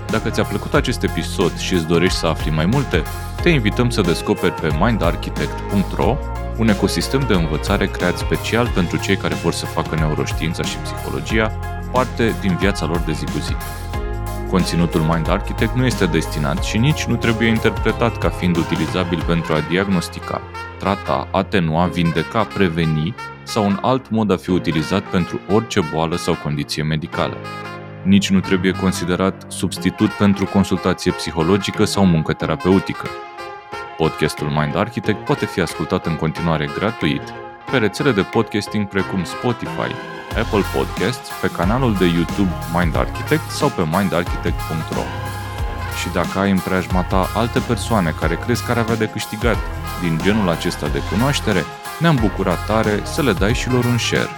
Dacă ți-a plăcut acest episod și îți dorești să afli mai multe, te invităm să descoperi pe mindarchitect.ro un ecosistem de învățare creat special pentru cei care vor să facă neuroștiința și psihologia parte din viața lor de zi cu zi. Conținutul Mind Architect nu este destinat și nici nu trebuie interpretat ca fiind utilizabil pentru a diagnostica, trata, atenua, vindeca, preveni sau un alt mod a fi utilizat pentru orice boală sau condiție medicală. Nici nu trebuie considerat substitut pentru consultație psihologică sau muncă terapeutică. Podcastul Mind Architect poate fi ascultat în continuare gratuit pe rețele de podcasting precum Spotify, Apple Podcasts, pe canalul de YouTube Mind Architect sau pe mindarchitect.ro. Și dacă ai în preajma ta alte persoane care crezi că ar avea de câștigat din genul acesta de cunoaștere, ne-am bucurat tare să le dai și lor un share.